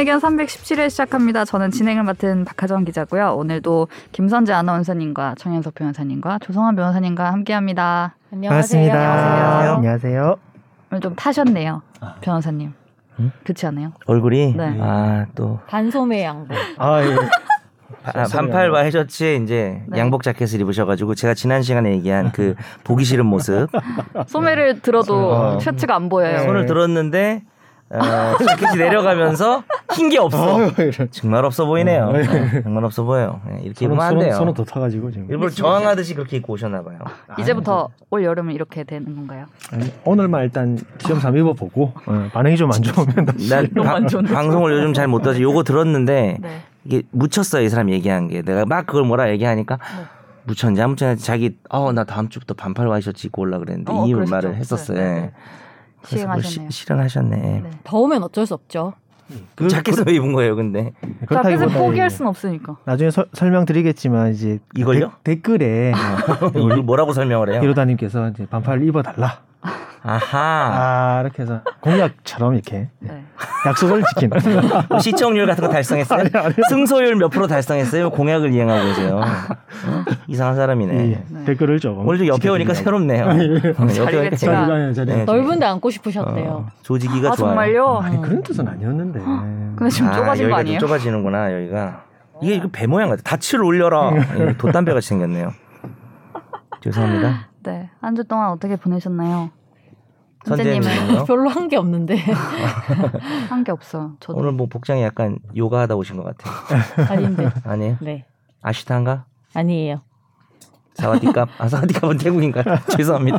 의견 317회 시작합니다. 저는 진행을 맡은 박하정 기자고요. 오늘도 김선재 아나운서님과 정현석 변호사님과 조성환 변호사님과 함께합니다. 안녕하세요. 안녕하세요. 안녕하세요. 오늘 좀 타셨네요, 변호사님. 응? 그렇지 않아요? 얼굴이 네. 아또 반소매 양복. 아, 예. 반팔과 해셔츠에 이제 네. 양복 자켓을 입으셔가지고 제가 지난 시간에 얘기한 그 보기 싫은 모습 소매를 들어도 어. 셔츠가 안 보여요. 네. 손을 들었는데 어, 자켓이 내려가면서 흰 게 없어 정말 없어 보이네요 네, 정말 없어 보여 네, 이렇게 입으면 안 돼요 손은 더 타가지고 지금. 일부러 저항하듯이 그렇게 입고 오셨나 봐요 이제부터 올 여름은 이렇게 되는 건가요? 아니, 오늘만 일단 시험 삼 입어보고 어, 반응이 좀 안 좋으면 다시. 난 바-. 방송을 요즘 잘못 들어서 요거 들었는데 네. 이게 묻혔어요 이 사람 얘기한 게 내가 막 그걸 뭐라 얘기하니까 네. 묻혔는지 안 묻혔는지 자기 어 나 다음 주부터 반팔 와이셔츠 입고 올라 그랬는데 어, 이 그러시죠. 말을 했었어요 네, 네, 네. 예. 시행하셨네요. 시- 실현하셨네 네. 더우면 어쩔 수 없죠. 그, 자켓을 왜 입은 거예요 근데 자켓을 포기할 순 없으니까. 나중에 서- 설명드리겠지만 이제 이걸요? 댓- 댓글에 이걸 뭐라고 설명을 해요 이로다님께서 이제 반팔 입어달라. 아하 아 이렇게 해서 공약처럼 이렇게 네. 약속을 지키는. 뭐 시청률 같은 거 달성했어요 승소율 몇 프로 달성했어요 공약을 이행하고 계세요 어? 이상한 사람이네 예, 네. 댓글을 조금. 오늘 좀 옆에 오니까 새롭네요 어, 옆에 오니까 자리가 새롭- 자리가 자리. 네. 넓은데 앉고 싶으셨대요. 어, 조지기가 아 좋아요 정말요? 아니 그런 뜻은 아니었는데. 근데 지금 아, 좁아진 거 여기가 아니에요? 좀 좁아지는구나 여기가 이게 이거 배 모양 같아 닻을 올려라 예, 돛담배 같이 생겼네요 죄송합니다 네. 한 주 동안 어떻게 보내셨나요? 선재님은 별로 한 게 없는데 한 게 없어. 저도. 오늘 뭐 복장이 약간 요가하다 오신 것 같아요 아닌데. 아니에요 네. 아시타인가 아니에요. 사와디캅 아 사와디캅은 태국인가 죄송합니다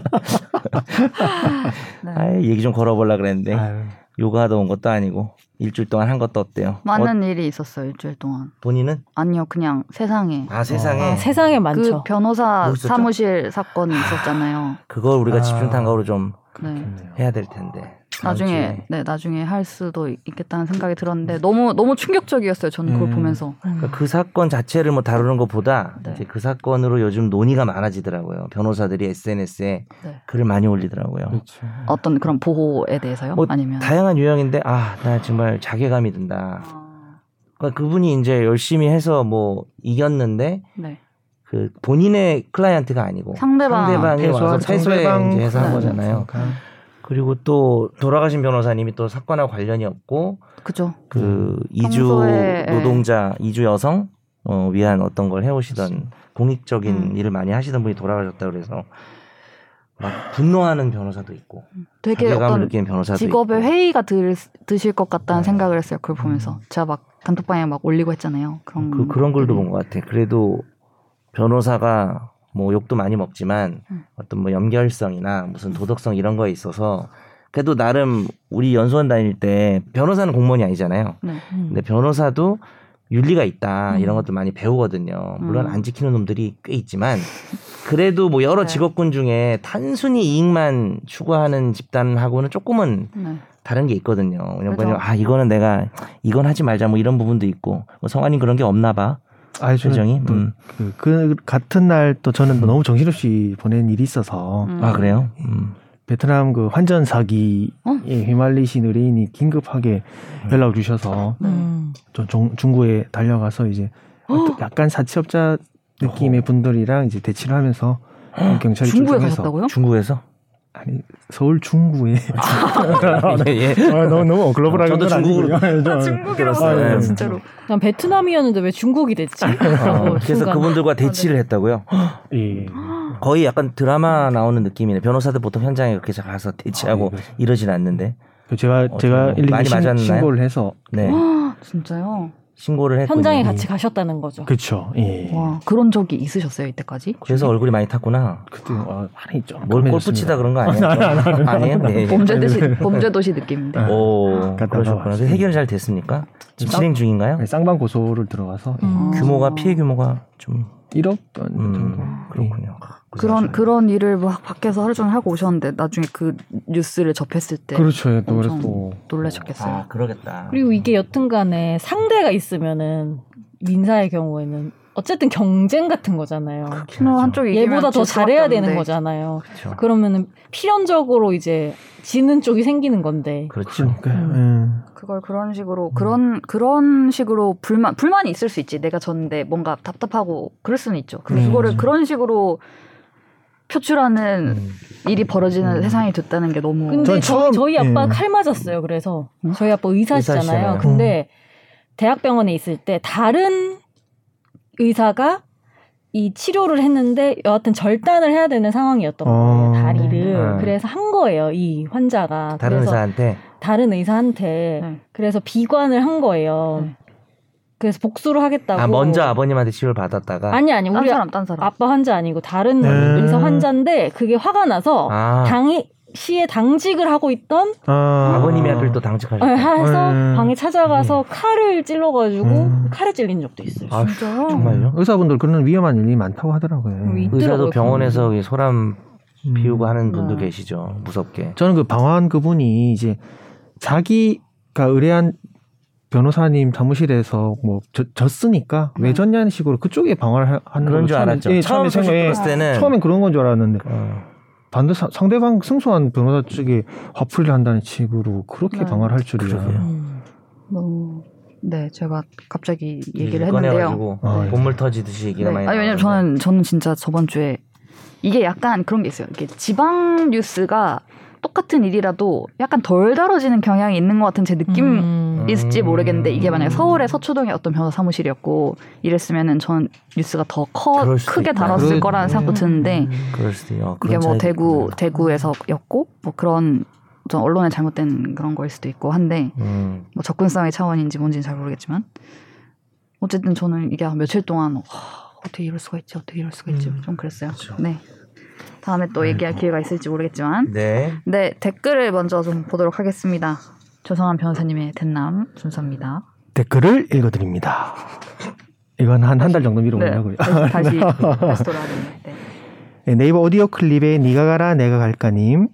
네. 아 얘기 좀 걸어보려 그랬는데 아유, 요가하다 온 것도 아니고 일주일 동안 한 것도 어때요 많은 어, 일이 있었어요 일주일 동안. 본인은 아니요, 그냥 세상에. 아 세상에 아, 세상에 그 많죠. 변호사 뭐? 사무실 사건이 있었잖아요. 그걸 우리가 아. 집중 탐각으로 좀 네. 해야 될 텐데 나중에. 네 나중에 할 수도 있겠다는 생각이 들었는데 너무 너무 충격적이었어요. 저는 그걸 음. 보면서. 그러니까 그 사건 자체를 뭐 다루는 것보다 네. 이제 그 사건으로 요즘 논의가 많아지더라고요. 변호사들이 SNS에 네. 글을 많이 올리더라고요. 그렇죠. 어떤 그런 보호에 대해서요? 뭐 아니면 다양한 유형인데 아 나 정말 자괴감이 든다. 아, 그러니까 그분이 이제 열심히 해서 뭐 이겼는데 네. 그 본인의 클라이언트가 아니고 상대방 상대방이 와서 이제 해서 한 네. 거잖아요. 그리고 또 돌아가신 변호사님이 또 사건하고 관련이 없고 그죠. 그 이주 평소에, 예. 노동자 이주 여성 어, 위한 어떤 걸 해오시던 공익적인 음. 일을 많이 하시던 분이 돌아가셨다 그래서 막 분노하는 변호사도 있고 되게 어떤 느끼는 변호사도 직업의 있고 회의가 들, 드실 것 같다는 네. 생각을 했어요. 그걸 보면서 제가 막 단톡방에 막 올리고 했잖아요. 그런 그, 그런 글도. 본 것 같아. 그래도 변호사가 뭐 욕도 많이 먹지만 음. 어떤 뭐 연결성이나 무슨 도덕성 이런 거에 있어서 그래도 나름 우리 연수원 다닐 때 변호사는 공무원이 아니잖아요. 네. 음. 근데 변호사도 윤리가 있다 음. 이런 것들 많이 배우거든요. 물론 음. 안 지키는 놈들이 꽤 있지만 그래도 뭐 여러 네. 직업군 중에 단순히 이익만 추구하는 집단하고는 조금은 네. 다른 게 있거든요. 왜냐면 그죠. 아 이거는 내가 이건 하지 말자 뭐 이런 부분도 있고 뭐 성환이 그런 게 없나 봐. 아니 저는 표정이? 또 음. 그, 그 같은 날 또 저는 또 너무 정신없이 보낸 일이 있어서 음. 아 그래요? 음. 베트남 그 환전 사기에 어? 휘말리신 의뢰인이 긴급하게 연락을 주셔서 음. 저 중, 중구에 달려가서 이제 어떤 약간 사채업자 느낌의 분들이랑 이제 대치를 하면서 경찰이 중국에 출동해서 가셨다고요? 중국에서? 아니 서울 중구에 예, 예. 아, 너무 너무 글로벌하게 저도 건 중국으로- 아니고요. 중국이라고 아, 예. 진짜로. 난 베트남이었는데 왜 중국이 됐지? 어, 라고 그래서. 그분들과 대치를 했다고요. 예. 거의 약간 드라마 나오는 느낌이네. 변호사들 보통 현장에 그렇게 가서 대치하고 아, 네, 그렇죠. 이러진 않는데 그 제가 어, 제가 좀112 많이 신, 맞았나요? 신고를 해서 네 진짜요? 신고를 했군요. 현장에 같이 가셨다는 거죠. 그렇죠. 예. 와 그런 적이 있으셨어요 이때까지? 그래서 얼굴이 많이 탔구나. 그때 아, 많이 좀뭘 골프 치다 그런 거 아니에요? 아니에요? 네. 범죄 도시 범죄 도시 느낌인데. 오, 갔다 그러셨구나. 해결 잘 됐습니까? 지금 쌍- 진행 중인가요? 네, 쌍방 고소를 들어가서 예. 음. 규모가 피해 규모가 좀 1억 원 음, 정도. 그렇군요. 그런 그런 일을 막 밖에서 하루 종일 하고 오셨는데 나중에 그 뉴스를 접했을 때 그렇죠. 예, 또 그래서 엄청 또 놀라셨겠어요. 아 그러겠다. 그리고 이게 여튼간에 상대가 있으면은 민사의 경우에는 어쨌든 경쟁 같은 거잖아요. 뭐 한쪽이 이기면 얘보다 더 잘해야 되는 없는데. 거잖아요. 그렇죠. 그러면은 필연적으로 이제 지는 쪽이 생기는 건데. 그렇죠. 음. 예. 그걸 그런 식으로 그런 그런 식으로 불만 불만이 있을 수 있지. 내가 졌는데 뭔가 답답하고 그럴 수는 있죠. 음. 그거를 그런 식으로 표출하는 음. 일이 벌어지는 음. 세상이 됐다는 게 너무 근데 전 저희, 처음- 저희 아빠 예. 칼 맞았어요. 그래서 응? 저희 아빠 의사시잖아요. 의사시잖아요. 근데 대학병원에 있을 때 다른 의사가 이 치료를 했는데 여하튼 절단을 해야 되는 상황이었던 거예요. 어. 다리를. 음. 그래서 한 거예요. 이 환자가. 다른 그래서 의사한테 다른 의사한테 네. 그래서 비관을 한 거예요. 네. 그래서 복수를 하겠다고. 아 먼저 아버님한테 치료를 받았다가 아니 아니 딴 우리 사람 딴 사람. 아빠 환자 아니고 다른 네. 의사 환자인데 그게 화가 나서 아, 당이 시에 당직을 하고 있던 아. 아버님이 하필 또 당직하셨다. 네, 해서 음. 방에 찾아가서 칼을 찔러가지고 음. 칼에 찔린 적도 있어요. 아, 진짜요? 정말요? 의사분들 그런 위험한 일이 많다고 하더라고요. 음, 이- 의사도. 병원에서 이 소람 음. 비우고 하는 분도 네. 계시죠. 무섭게. 저는 그 방화한 그분이 이제 자기가 의뢰한 변호사님 사무실에서 뭐 졌, 졌으니까 왜 졌냐는 식으로 그쪽에 방화를 하- 하는 그런 줄 처음에- 알았죠. 예, 처음 소식 들었을 때는 처음엔 그런 건 줄 알았는데 어, 반대 사- 상대방 승소한 변호사 측에 화풀이를 한다는 식으로 그렇게 네. 방화를 할 줄이야. 음. 너무 네 제가 갑자기 얘기를 했는데요. 아, 예. 본물 터지듯이 얘기가 네. 많이 아니 왜냐면. 저는 저는 진짜 저번 주에 이게 약간 그런 게 있어요. 이게 지방 뉴스가 똑같은 일이라도 약간 덜 다뤄지는 경향이 있는 것 같은 제 느낌 음. 있을지 모르겠는데 이게 만약에 음. 서울의 서초동에 어떤 변호사 사무실이었고 이랬으면은 전 뉴스가 더 커 크게. 다뤘을 그럴- 거라는 생각도 음. 드는데 그럴 수도 있고 이게 뭐 대구 대구에서였고 뭐 그런 좀 언론의 잘못된 그런 거일 수도 있고 한데 음, 뭐 접근성의 차원인지 뭔지는 잘 모르겠지만 어쨌든 저는 이게 한 며칠 동안 와, 어떻게 이럴 수가 있지 어떻게 이럴 수가 있지 음. 좀 그랬어요. 그렇죠. 네 다음에 또 얘기할 기회가 있을지 모르겠지만 네. 네 댓글을 먼저 좀 보도록 하겠습니다. 조성한 변호사님의 대남 순서입니다. 댓글을 읽어드립니다. 이건 한 한 달 정도 미뤄보려고요. 네, 다시 돌아오네요. 네. 네, 네이버 오디오 클립에 니가 가라 내가 갈까님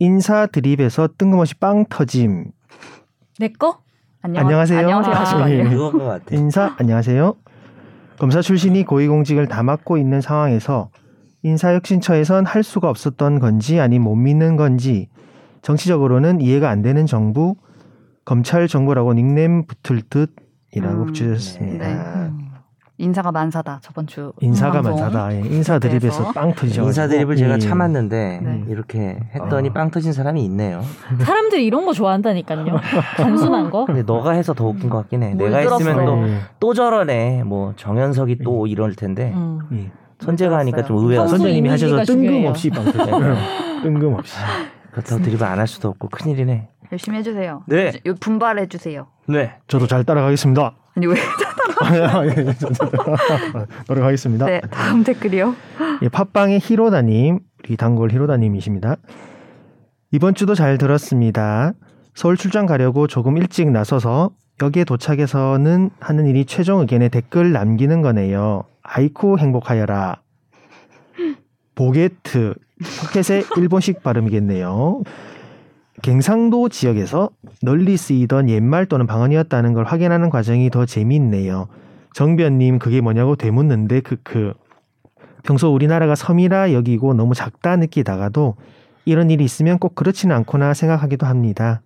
인사 드립에서 뜬금없이 빵 터짐 내 거? 안녕, 안녕하세요. 안녕하세요 아, 아니에요? 예. 그건 것 같아. 인사 안녕하세요. 검사 출신이 고위공직을 다 맡고 있는 상황에서 인사혁신처에선 할 수가 없었던 건지 아니 못 믿는 건지 정치적으로는 이해가 안 되는 정부 검찰 정부라고 닉네임 붙을 듯이라고 음, 붙여주셨습니다. 네. 음. 인사가 만사다 저번 주 인사가. 많다다. 예, 인사 드립에서. 빵 터지죠. 인사 드립을 제가 예. 참았는데 네. 이렇게 했더니 아. 빵 터진 사람이 있네요. 사람들이 이런 거 좋아한다니까요. 단순한 거. 근데 너가 해서 더 웃긴 것 같긴 해. 내가 물들었어요. 했으면 또, 예. 또 저러네. 뭐 정현석이 또 이럴 텐데 음. 예. 선재가 하니까 좀. 선수 선생님이 하셔서. 뜬금없이 빵 터지죠. 뜬금없이. 그렇다고 드립을 안 할 수도 없고 큰일이네. 열심히 해주세요. 네. 요 분발해 주세요. 네. 저도 잘 따라가겠습니다. 아니 왜? 예, 노력하겠습니다. 네 다음 댓글이요. 예, 팟빵의 히로다님, 우리 단골 히로다님이십니다. 이번 주도 잘 들었습니다. 서울 출장 가려고 조금 일찍 나서서 여기에 도착해서는 하는 일이 최종 의견에 댓글 남기는 거네요. 아이쿠 행복하여라. 보게트, 포켓의 일본식 발음이겠네요. 갱상도 지역에서 널리 쓰이던 옛말 또는 방언이었다는 걸 확인하는 과정이 더 재미있네요. 정변님 그게 뭐냐고 되묻는데 크크. 평소 우리나라가 섬이라 여기고 너무 작다 느끼다가도 이런 일이 있으면 꼭 그렇지는 않구나 생각하기도 합니다.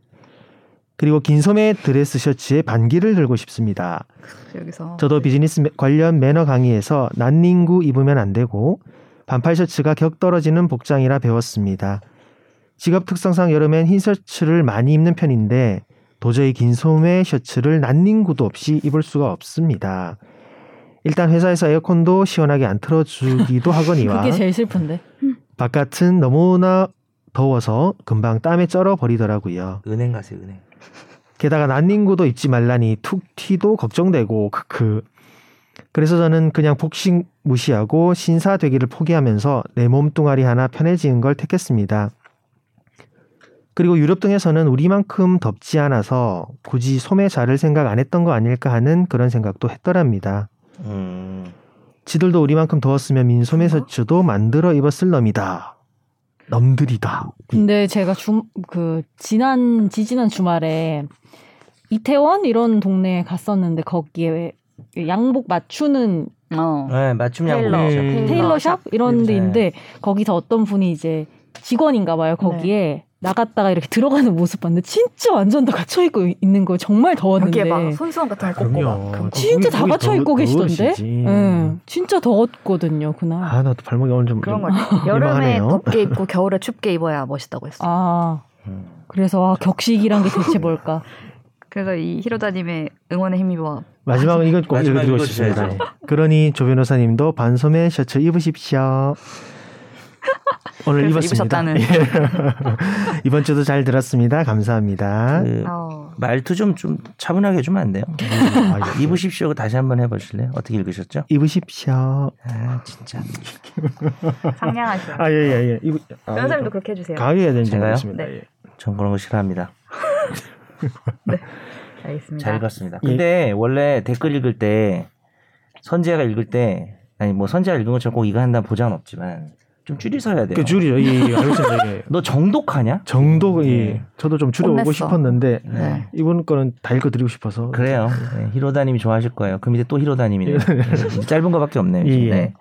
그리고 긴 소매 드레스 셔츠에 반기를 들고 싶습니다. 여기서 저도 비즈니스 매- 관련 매너 강의에서 난닝구 입으면 안 되고 반팔 셔츠가 격 떨어지는 복장이라 배웠습니다. 직업 특성상 여름엔 흰 셔츠를 많이 입는 편인데 도저히 긴 소매 셔츠를 난닝구도 없이 입을 수가 없습니다. 일단 회사에서 에어컨도 시원하게 안 틀어주기도 하거니와 그게 제일 슬픈데. 바깥은 너무나 더워서 금방 땀에 쩔어 버리더라고요. 은행 가세요 은행. 게다가 난닝구도 입지 말라니 툭 튀도 걱정되고 크크. 그래서 저는 그냥 복식 무시하고 신사 되기를 포기하면서 내 몸뚱아리 하나 편해지는 걸 택했습니다. 그리고 유럽 등에서는 우리만큼 덥지 않아서 굳이 소매 자를 생각 안 했던 거 아닐까 하는 그런 생각도 했더랍니다. 음. 지들도 우리만큼 더웠으면 민소매 셔츠도 만들어 입었을 놈이다. 놈들이다. 근데 제가 주, 그 지난 지지난 주말에 이태원 이런 동네에 갔었는데 거기에 양복 맞추는 어. 네, 맞춤 양복. 테일러. 음. 테일러 샵 이런 네. 데인데 거기서 어떤 분이 이제 직원인가 봐요. 거기에 나갔다가 이렇게 들어가는 모습 봤는데 진짜 완전 다 갇혀 있고 있는 거 정말 더웠는데 이렇게 막 손수건 같은 거 꽂고 막 금고. 진짜 다 갇혀 더- 있고 계시던데. 응, 진짜 더웠거든요 그날. 아 나도 발목이 오늘 좀 그런 좀 거. 여름에. 덥게 입고 겨울에 춥게 입어야 멋있다고 했어. 요아 음. 그래서 아, 격식이란 게 대체 뭘까? 그래서 이 히로다님의 응원의 힘입어. 마지막은 이건 꼭 마지막 읽어드리고. 싶습니다. 그러니 조 변호사님도 반소매 셔츠 입으십시오. 오늘 입었습니다. 입으셨다는. 예. 이번 주도 잘 들었습니다. 감사합니다. 그 어. 말투 좀 좀 차분하게 해주면 안 돼요? 아, 예. 입으십시오. 다시 한번 해보실래요? 어떻게 읽으셨죠? 입으십시오. 아 진짜. 상냥하시요 아 예 예 예. 입, 아, 변호사님도 그렇게 해주세요. 강하게 해야 되는지 제가요? 네. 예. 전 그런 거 싫어합니다. 알겠습니다. 잘 읽었습니다. 예. 근데 원래 댓글 읽을 때 선재가 읽을 때 아니 뭐 선재가 읽은 것처럼 꼭 이거 한다는 보장은 없지만 좀 줄여서 해야 돼요. 그 줄이죠. 예, 예, 알겠습니다. 예. 너 정독하냐? 정도 예. 네. 저도 좀 줄여보고 혼냈어. 싶었는데 네. 이번 거는 다 읽어드리고 싶어서 그래요. 네, 히로다님이 좋아하실 거예요. 그 밑에 또 히로다님이네요. 네, 짧은 거밖에 없네요. 예. 예. 네.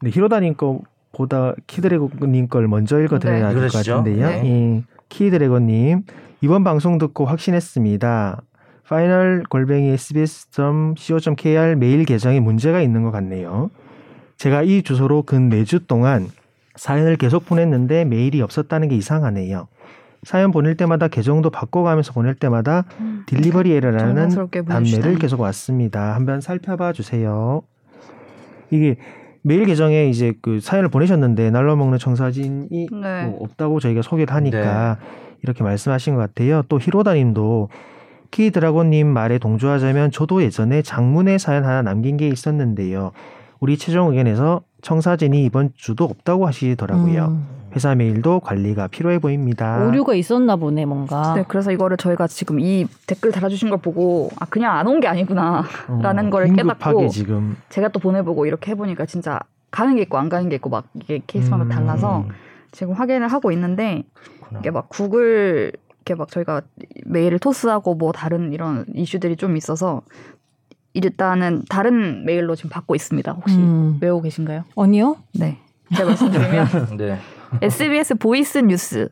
네, 히로다님 거보다 키드래곤님 걸 먼저 읽어드려야 네. 될것 그러시죠. 같은데요. 네. 예, 키드래곤님 이번 방송 듣고 확신했습니다. final 골뱅이 sbs.co.kr 메일 계정에 문제가 있는 것 같네요. 제가 이 주소로 근 4주 동안 사연을 계속 보냈는데 메일이 없었다는 게 이상하네요. 사연 보낼 때마다 계정도 바꿔가면서 보낼 때마다 음. delivery error라는 안내를. 계속 왔습니다. 한번 살펴봐 주세요. 이게 메일 계정에 이제 그 사연을 보내셨는데 날라먹는 청사진이 네. 뭐 없다고 저희가 소개를 하니까 이렇게 말씀하신 것 같아요. 또 히로다님도 키드라곤님 말에 동조하자면 저도 예전에 장문의 사연 하나 남긴 게 있었는데요. 우리 최종 의견에서 청사진이 이번 주도 없다고 하시더라고요. 음, 회사 메일도 관리가 필요해 보입니다. 오류가 있었나 보네 뭔가. 네, 그래서 이거를 저희가 지금 이 댓글 달아주신 걸 보고 아 그냥 안 온 게 아니구나. 라는 거를 어, 긴급하게 깨닫고 지금 제가 또 보내보고 이렇게 해보니까 진짜 가는 게 있고 안 가는 게 있고 막 이게 케이스마다 음. 달라서 지금 확인을 하고 있는데 그렇구나. 이게 막 구글 이렇게 막 저희가 메일을 토스하고 뭐 다른 이런 이슈들이 좀 있어서 일단은 다른 메일로 지금 받고 있습니다. 혹시 음. 외우고 계신가요? 아니요? 네. 제가 말씀드리면 네. SBS 보이스 뉴스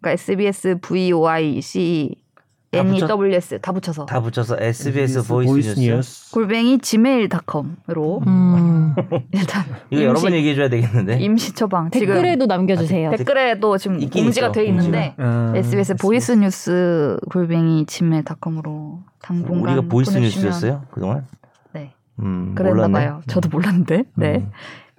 그러니까 SBS V O I C E 붙여- W S 다 붙여서 다 붙여서 SBS, 보이스, 뉴스. 골뱅이 gmail.com으로 음. 일단 이거 여러 번 임시- 얘기해 줘야 되겠는데. 임시 처방 댓글에도 남겨주세요. 댓글에도 지금 공지가 있죠, 돼 있는데 아, SBS 보이스 뉴스 골뱅이 gmail.com으로 당분간 우리가 보이스 보내주시면- 뉴스였어요 그동안. 네, 음, 그랬나 몰랐네. 봐요. 저도 몰랐는데. 네. 음.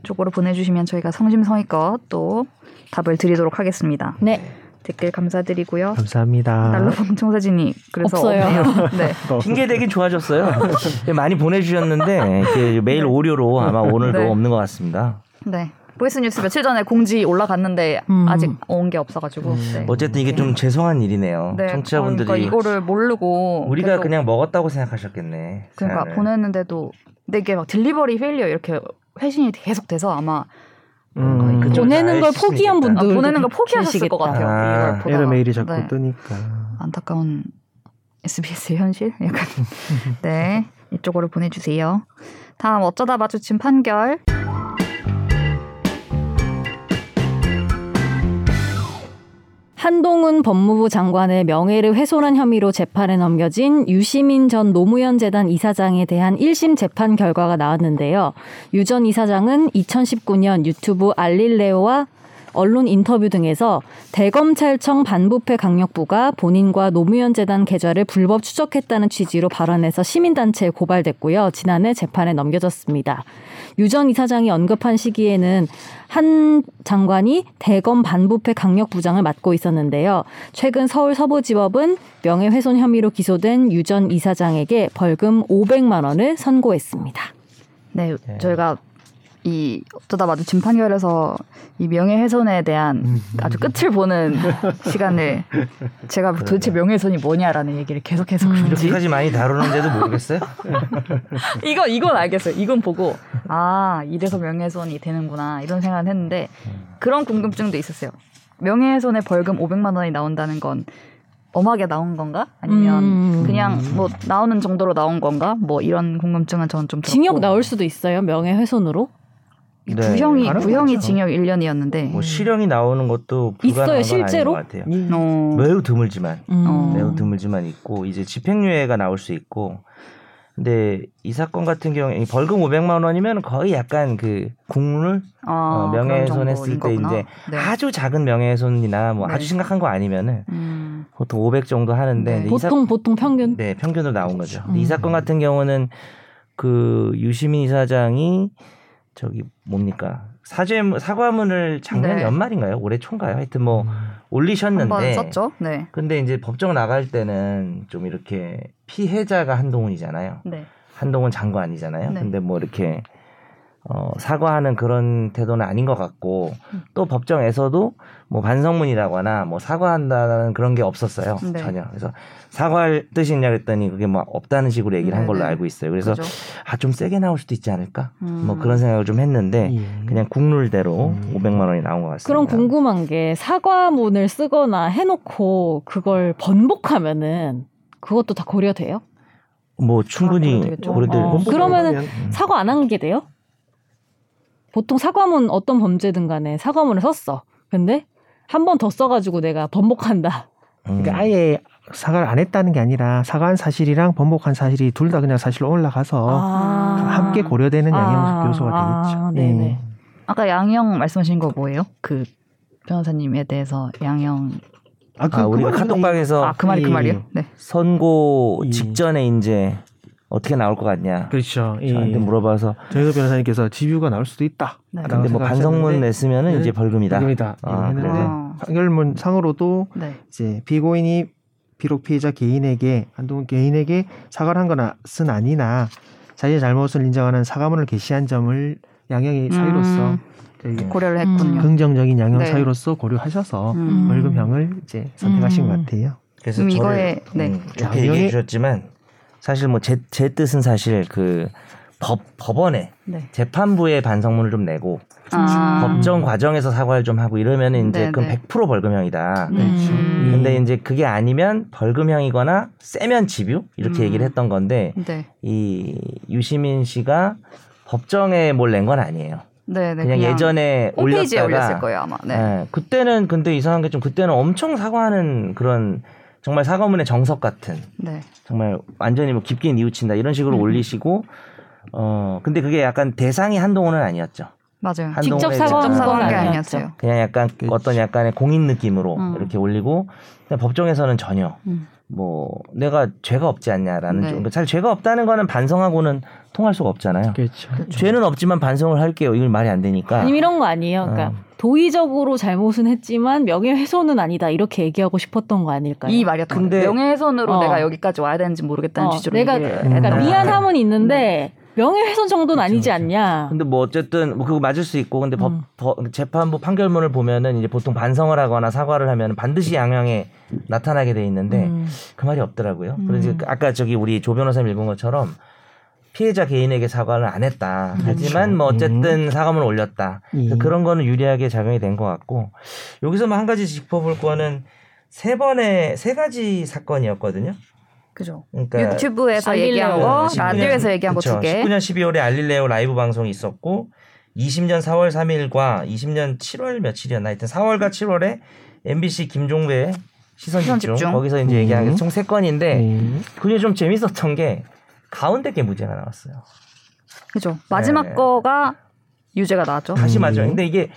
쪽으로 보내주시면 저희가 성심성의껏 또 답을 드리도록 하겠습니다. 네. 댓글 감사드리고요. 감사합니다. 날로봉 청사진이 그래서 없어요. 없네요. 네. 핑계 대긴 좋아졌어요. 많이 보내주셨는데 그 메일 오류로 아마 오늘도 네. 없는 것 같습니다. 네. 보이스 뉴스 며칠 전에 공지 올라갔는데 음. 아직 온 게 없어가지고. 음. 네. 어쨌든 이게 좀 죄송한 일이네요. 네. 청취자분들이 그러니까 이거를 모르고 우리가 계속 그냥 먹었다고 생각하셨겠네. 그러니까 사연을. 보냈는데도 근데 이게 막 delivery failure 이렇게 회신이 계속 돼서 아마 음, 그쪽 보내는 걸잘 포기한 쓰시니까. 아, 분들 보내는 걸 포기하셨을 것 같아요. 아, 이걸 보다가. 에러 메일이 자꾸 네. 뜨니까. 안타까운 SBS 현실? 약간 네 이쪽으로 보내주세요. 다음 어쩌다 마주친 판결. 한동훈 법무부 장관의 명예를 훼손한 혐의로 재판에 넘겨진 유시민 전 노무현 재단 이사장에 대한 1심 재판 결과가 나왔는데요. 유 전 이사장은 2019년 유튜브 알릴레오와 언론 인터뷰 등에서 대검찰청 반부패 강력부가 본인과 노무현 재단 계좌를 불법 추적했다는 취지로 발언해서 시민단체에 고발됐고요. 지난해 재판에 넘겨졌습니다. 유전 이사장이 언급한 시기에는 한 장관이 대검 반부패 강력 부장을 맡고 있었는데요. 최근 서울 서부지법은 명예훼손 혐의로 기소된 유 전 이사장에게 벌금 500만 원을 선고했습니다. 네, 네. 저희가 이 어쩌다 마주친 판결에서 이 명예훼손에 대한 음. 아주 끝을 보는 시간을 제가 도대체 명예훼손이 뭐냐라는 얘기를 계속해서 음. 그런지 이렇게까지 많이 다루는데도 모르겠어요. 이거 이건 알겠어요. 이건 보고 아 이래서 명예훼손이 되는구나 이런 생각을 했는데 그런 궁금증도 있었어요. 명예훼손의 벌금 500만 원이 나온다는 건 엄하게 나온 건가? 아니면 음. 그냥 뭐 나오는 정도로 나온 건가? 뭐 이런 궁금증은 저는 좀 들었고. 징역 나올 수도 있어요. 명예훼손으로. 네. 구형이. 구형이 징역 1년이었는데. 뭐 실형이 나오는 것도 있어요, 실제로? 같아요. 어, 매우 드물지만 음. 어. 매우 드물지만 있고 이제 집행유예가 나올 수 있고 근데 이 사건 같은 경우에 이 벌금 500만 원이면 거의 약간 그 국물 아, 어, 그런 명예훼손 했을 정도인 때 거구나. 이제 네. 아주 작은 명예훼손이나 뭐 네. 아주 심각한 거 아니면은 음, 보통 500 정도 하는데 네. 이 사- 보통 보통 평균. 네 평균으로 나온 거죠. 근데 이 음. 사건 같은 경우는 그 유시민 이사장이 저기 뭡니까 사죄 사과문을 작년 네. 연말인가요? 올해 초인가요? 하여튼 뭐 음. 올리셨는데 썼죠. 네. 근데 이제 법정 나갈 때는 좀 이렇게 피해자가 한동훈이잖아요. 네. 한동훈 장관이잖아요. 네. 근데 뭐 이렇게 어, 사과하는 그런 태도는 아닌 것 같고 음. 또 법정에서도 뭐 반성문이라거나 뭐 사과한다는 그런 게 없었어요 네. 전혀. 그래서 사과할 뜻이 있냐 그랬더니 그게 뭐 없다는 식으로 얘기를 한 네, 걸로 네. 알고 있어요. 그래서 그죠? 아좀 세게 나올 수도 있지 않을까? 음. 뭐 그런 생각을 좀 했는데 예. 그냥 국룰대로 음. 500만 원이 나온 것 같습니다. 그럼 궁금한 게 사과문을 쓰거나 해놓고 그걸 번복하면은 그것도 다 고려돼요? 뭐 충분히. 아, 고려될 어, 그러면은 음. 사과 안 한 게 돼요? 보통 사과문 어떤 범죄든 간에 사과문을 썼어. 근데 한 번 더 써가지고 내가 번복한다. 음. 그러니까 아예 사과를 안 했다는 게 아니라 사과한 사실이랑 번복한 사실이 둘 다 그냥 사실로 올라가서 아. 함께 고려되는 영향 아, 요소가 아, 되겠죠. 네네. 예. 아까 양형 말씀하신 거 뭐예요? 그 변호사님에 대해서 양형 아, 아, 우리가 카톡방에서 아 그 말이 그 예. 말이요? 네. 선고 예. 직전에 이제 어떻게 나올 것 같냐 그렇죠. 예. 저한테 물어봐서 정혜도 변호사님께서 집유가 나올 수도 있다. 네. 근데 뭐 반성문 냈으면은 네. 이제 벌금이다. 벌금이다. 아, 예, 했는데 그래요? 아. 판결문 상으로도 네. 이제 피고인이 비록 피해자 개인에게 한동훈 개인에게 사과를 한 것은 아니나 자신의 잘못을 인정하는 사과문을 게시한 점을 양형의 사유로서 음, 고려를 음. 했군요. 긍정적인 양형 네. 사유로서 고려하셔서 음. 벌금형을 이제 선택하신 음. 것 같아요. 그래서 저를 이거에- 네. 음, 좋게 양형이- 얘기해 주셨지만 사실 뭐 제 제 뜻은 사실 그 법, 법원에 네. 재판부에 반성문을 좀 내고 아. 법정 과정에서 사과를 좀 하고 이러면 이제 네, 그럼 네. 100% 벌금형이다. 음. 근데 이제 그게 아니면 벌금형이거나 세면 집유 이렇게 음. 얘기를 했던 건데 네. 이 유시민 씨가 법정에 뭘 낸 건 아니에요. 네, 네. 그냥, 예전에 홈페이지에 올렸다가 올렸을 거예요 아마. 네. 예, 그때는 근데 이상한 게 좀 그때는 엄청 사과하는 그런 정말 사과문의 정석 같은 네. 정말 완전히 뭐 깊게 뉘우친다 이런 식으로 음. 올리시고 어 근데 그게 약간 대상이 한동훈은 아니었죠. 맞아요. 직접 사과한 게건 아니었어요. 그냥 약간 그치. 어떤 약간의 공인 느낌으로 음. 이렇게 올리고 그냥 법정에서는 전혀 음. 뭐 내가 죄가 없지 않냐라는 네. 좀- 그러니까 잘 죄가 없다는 거는 반성하고는 통할 수가 없잖아요. 그렇죠. 죄는 없지만 반성을 할게요. 이건 말이 안 되니까. 아니면 이런 거 아니에요. 그러니까 어. 도의적으로 잘못은 했지만 명예훼손은 아니다 이렇게 얘기하고 싶었던 거 아닐까요? 이 말이었던 근데- 거예요. 명예훼손으로 어. 내가 여기까지 와야 되는지 모르겠다는 어, 취지로 내가 그러니까 음. 미안함은 있는데 명예훼손 정도는 그쵸, 아니지 그쵸. 않냐. 근데 뭐 어쨌든 뭐 그거 맞을 수 있고 근데 법, 음. 법- 재판부 판결문을 보면은 이제 보통 반성을 하거나 사과를 하면 반드시 양형에 나타나게 돼 있는데 음. 그 말이 없더라고요. 음. 그래서 아까 저기 우리 조 변호사님 읽은 것처럼 피해자 개인에게 사과를 안 했다. 하지만 뭐 어쨌든 사과문을 올렸다. 음. 그런 거는 유리하게 작용이 된 것 같고 여기서 뭐 한 가지 짚어볼 거는 세 번의 세 가지 사건이었거든요. 그죠. 그러니까 유튜브에서 알릴레오. 얘기한 거, 19년 라디오에서 얘기한 거 두. 개. 19년 12월에 알릴레오 라이브 방송이 있었고 20년 4월 3일과 20년 7월 며칠이었나 하여튼 4월과 7월에 MBC 김종배 시선 집중, 집중. 거기서 이제 음. 얘기한 게 총 세 건인데 예. 그게 좀 재밌었던 게 가운데 게 무죄가 나왔어요. 그죠. 마지막 네. 거가 유죄가 나왔죠. 다시 음. 맞아요. 근데 이게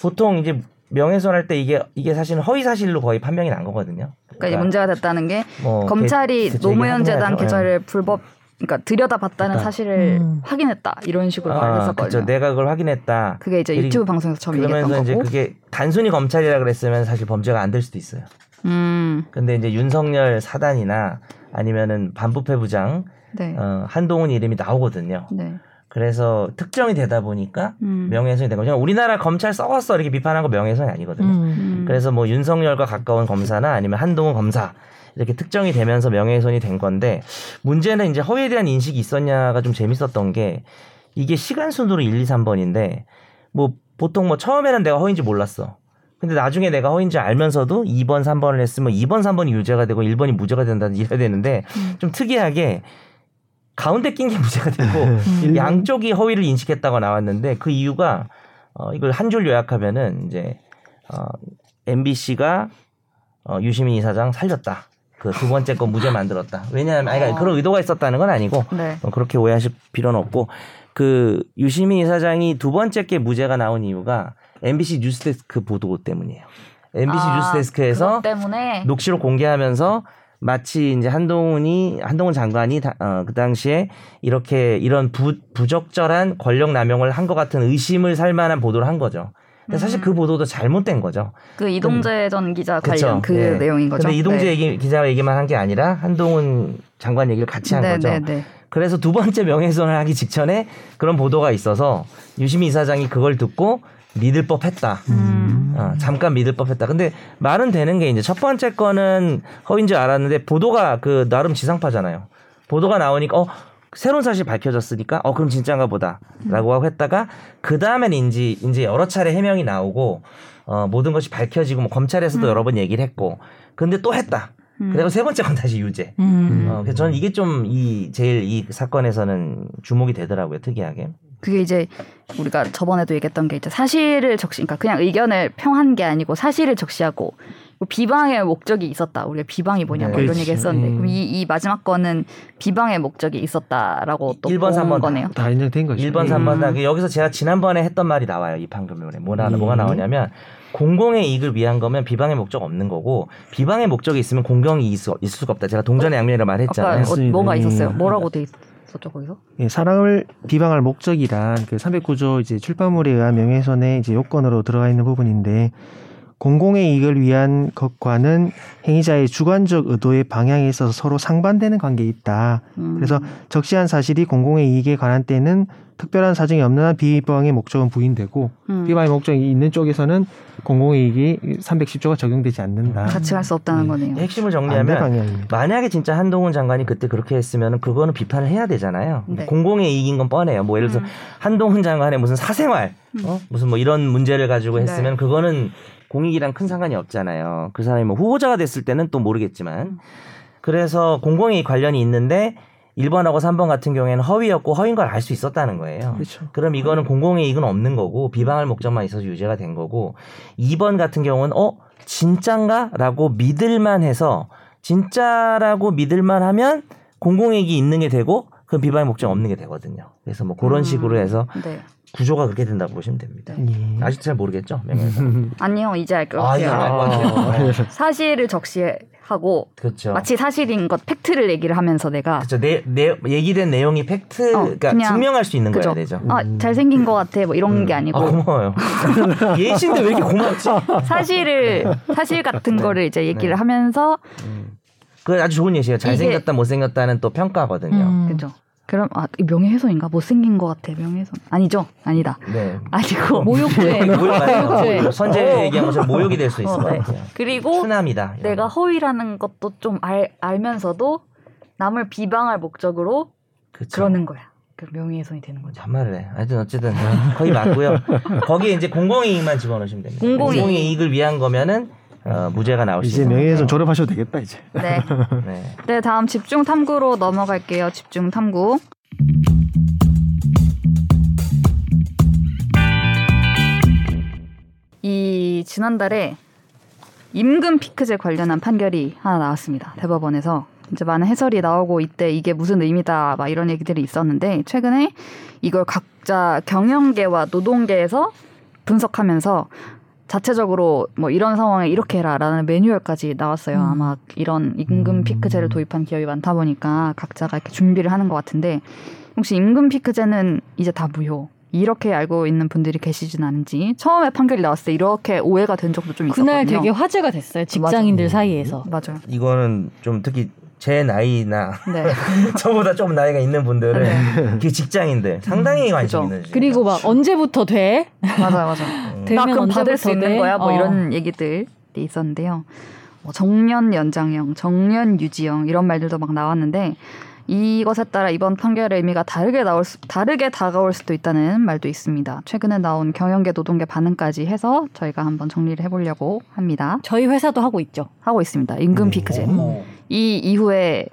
보통 이제 명예훼손 할 때 이게 이게 사실은 허위 사실로 거의 판명이 난 거거든요. 그러니까 이제 문제가 됐다는 게 뭐 검찰이 그- 노무현 재단. 계좌를 불법 그러니까 들여다봤다는 그러니까. 사실을 음. 확인했다 이런 식으로 아, 말했었거든요. 내가 그걸 확인했다. 그게 이제 유튜브 방송에서 처음 얘기했던 그러면서 이제 거고. 그게 단순히 검찰이라 그랬으면 사실 범죄가 안 될 수도 있어요. 음, 근데 이제 윤석열 사단이나 아니면은 반부패 부장 네, 어, 한동훈 이름이 나오거든요. 네, 그래서 특정이 되다 보니까 음, 명예훼손이 된 거죠. 우리나라 검찰 썩었어 이렇게 비판한 거 명예훼손이 아니거든요. 음. 음. 그래서 뭐 윤석열과 가까운 검사나 아니면 한동훈 검사 이렇게 특정이 되면서 명예훼손이 된 건데 문제는 이제 허위에 대한 인식이 있었냐가 좀 재밌었던 게 이게 시간 순으로 1, 2, 3번인데 뭐 보통 뭐 처음에는 내가 허위인지 몰랐어. 근데 나중에 내가 허위인 줄 알면서도 2번, 3번을 했으면 2번, 3번이 유죄가 되고 1번이 무죄가 된다는 이래야 되는데 음. 좀 특이하게 가운데 낀게 무죄가 되고 일- 양쪽이 허위를 인식했다고 나왔는데 그 이유가 어, 이걸 한 줄 요약하면은 이제 어, MBC가 어, 유시민 이사장 살렸다. 그 두 번째 거 무죄 만들었다. 왜냐하면 아니, 그러니까 그런 의도가 있었다는 건 아니고 네. 어, 그렇게 오해하실 필요는 없고 그 유시민 이사장이 두 번째 게 무죄가 나온 이유가 MBC 뉴스데스크 보도 때문이에요. MBC 아, 뉴스데스크에서 녹취록 공개하면서 마치 이제 한동훈이 한동훈 장관이 다, 어, 그 당시에 이렇게 이런 부, 부적절한 권력 남용을 한 것 같은 의심을 살 만한 보도를 한 거죠. 근데 사실 음. 그 보도도 잘못된 거죠. 그 이동재 전 기자? 관련 그 네. 내용인 거죠. 근데 이동재 네. 얘기, 기자 얘기만 한 게 아니라 한동훈 장관 얘기를 같이 한 네, 거죠. 네, 네. 그래서 두 번째 명예훼손을 하기 직전에 그런 보도가 있어서 유시민 이사장이 그걸 듣고 믿을 법했다. 음. 어, 잠깐 믿을 법했다. 근데 말은 되는 게 이제 첫 번째 거는 허위인 줄 알았는데 보도가 그 나름 지상파잖아요. 보도가 나오니까 어 새로운 사실 밝혀졌으니까 어 그럼 진짜인가 보다라고 하고 했다가 그 다음엔 이제 이제 여러 차례 해명이 나오고 어 모든 것이 밝혀지고 뭐 검찰에서도 여러 번 얘기를 했고 근데 또 했다. 음. 그리고 세 번째 건 다시 유죄. 음. 어, 그래서 저는 이게 좀 이 제일 이 사건에서는 주목이 되더라고요 특이하게. 그게 이제 우리가 저번에도 얘기했던 게 이제 사실을 적시, 그러니까 그냥 의견을 평한 게 아니고 사실을 적시하고 뭐 비방의 목적이 있었다. 우리가 비방이 뭐냐 뭐 네, 이런 그렇지. 얘기 했었는데 음. 그럼 이, 이 마지막 거는 비방의 목적이 있었다라고 또 1번, 본 3번 거네요. 다 인정된 거죠. 1번, 예. 3번 음. 다 여기서 제가 지난번에 했던 말이 나와요. 이 판결문에. 뭐나 뭐가 음. 나오냐면 공공의 이익을 위한 거면 비방의 목적 없는 거고 비방의 목적이 있으면 공경이 있을, 수- 수가 없다. 제가 동전의 양면이라 말했잖아요. 어. 뭐가 있었어요? 음. 뭐라고 돼 있 었죠 거기서? 예, 사람을 비방할 목적이란 그 309조 이제 출판물에 의한 명예훼손의 이제 요건으로 들어가 있는 부분인데 공공의 이익을 위한 것과는 행위자의 주관적 의도의 방향에 있어서 서로 상반되는 관계에 있다. 음. 그래서 적시한 사실이 공공의 이익에 관한 때는 특별한 사정이 없는 한 비방의 목적은 부인되고 음. 비방의 목적이 있는 쪽에서는 공공의 이익이 310조가 적용되지 않는다. 같이 갈 수 없다는 네. 거네요. 핵심을 반대 정리하면. 만약에 진짜 한동훈 장관이 그때 그렇게 했으면 그거는 비판을 해야 되잖아요. 네. 공공의 이익인 건 뻔해요. 뭐 예를 들어서 음. 한동훈 장관의 무슨 사생활, 어? 무슨 뭐 이런 문제를 가지고 했으면 네. 그거는 공익이랑 큰 상관이 없잖아요. 그 사람이 뭐 후보자가 됐을 때는 또 모르겠지만. 음. 그래서 공공의 관련이 있는데 1번하고 3번 같은 경우에는 허위였고 허위인 걸 알 수 있었다는 거예요. 그렇죠. 그럼 이거는 공공의 이익은 없는 거고 비방할 목적만 있어서 유죄가 된 거고 2번 같은 경우는 어 진짠가라고 믿을만 해서 진짜라고 믿을만 하면 공공의 이익이 있는 게 되고 그 비방의 목적 없는 게 되거든요. 그래서 뭐 그런 음. 식으로 해서 네. 구조가 그렇게 된다고 보시면 됩니다. 예. 아직도 잘 모르겠죠? 아니요 이제 알것 아, 같아요. 알것 같아요. 사실을 적시하고 그렇죠. 마치 사실인 것 팩트를 얘기를 하면서 내가 그렇죠. 내, 내 얘기된 내용이 팩트, 어, 그러니까 증명할 수 있는. 거야 되죠. 아 잘생긴 것 같아 뭐 이런 게 아니고 아, 고마워요. 예신데 왜 이렇게 고맙지? 사실을 사실 같은 네. 거를 이제 얘기를 하면서 그 아주 좋은 예시예요. 잘생겼다, 못생겼다는 또 평가거든요. 음. 그죠. 그럼 아 명예훼손인가 못생긴 것 같아 명예훼손 아니죠 아니다 네. 아니고 모욕죄. 모욕 맞아요. 모욕죄. 선제 얘기한 것처럼 모욕이 될수 어, 것 네. 그리고. 이런 내가 거. 허위라는 것도 좀 알, 알면서도 남을 비방할 목적으로 그쵸. 그러는 거야 그 명예훼손이 되는 거죠 반말을 해. 하여튼 어쨌든 거의 맞고요. 거기에 이제 공공이익만 집어넣으시면 됩니다. 공공이익. 공공이익을 위한 거면은 어, 무죄가 나올 수 이제 있습니다. 명예훼손 졸업하셔도 되겠다 이제. 네. 네. 네 다음 집중 탐구로 넘어갈게요 집중 탐구 이 지난달에 임금 피크제 관련한 판결이 하나 나왔습니다. 대법원에서 이제 많은 해설이 나오고 이때 이게 무슨 의미다 막 이런 얘기들이 있었는데 최근에 이걸 각자 경영계와 노동계에서 분석하면서 자체적으로 뭐 이런 상황에 이렇게 해라라는 매뉴얼까지 나왔어요. 음. 아마 이런 임금 음. 피크제를 도입한 기업이 많다 보니까 각자가 이렇게 준비를 하는 것 같은데 혹시 임금 피크제는 이제 다 무효. 이렇게 알고 있는 분들이 계시진 않은지 처음에 판결이 나왔을 때 이렇게 오해가 된 적도 좀 있었거든요. 그날 되게 화제가 됐어요. 직장인들 맞아. 사이에서. 맞아요. 이거는 좀 특히 제 나이나 네. 저보다 좀 나이가 있는 분들은 그 직장인들 상당히 관심 그죠. 있는. 그리고 막 언제부터 돼? 맞아요, 맞아요. 음. 되면 나 그럼 받을 수 언제부터 있는 돼? 거야? 뭐 어. 이런 얘기들이 있었는데요. 뭐 정년 연장형, 정년 유지형 이런 말들도 막 나왔는데 이것에 따라 이번 판결의 의미가 다르게 나올 수, 다르게 다가올 수도 있다는 말도 있습니다. 최근에 나온 경영계 노동계 반응까지 해서 저희가 한번 정리를 해보려고 합니다. 저희 회사도 하고 있죠. 하고 있습니다. 임금 피크제. 어. 이 이후에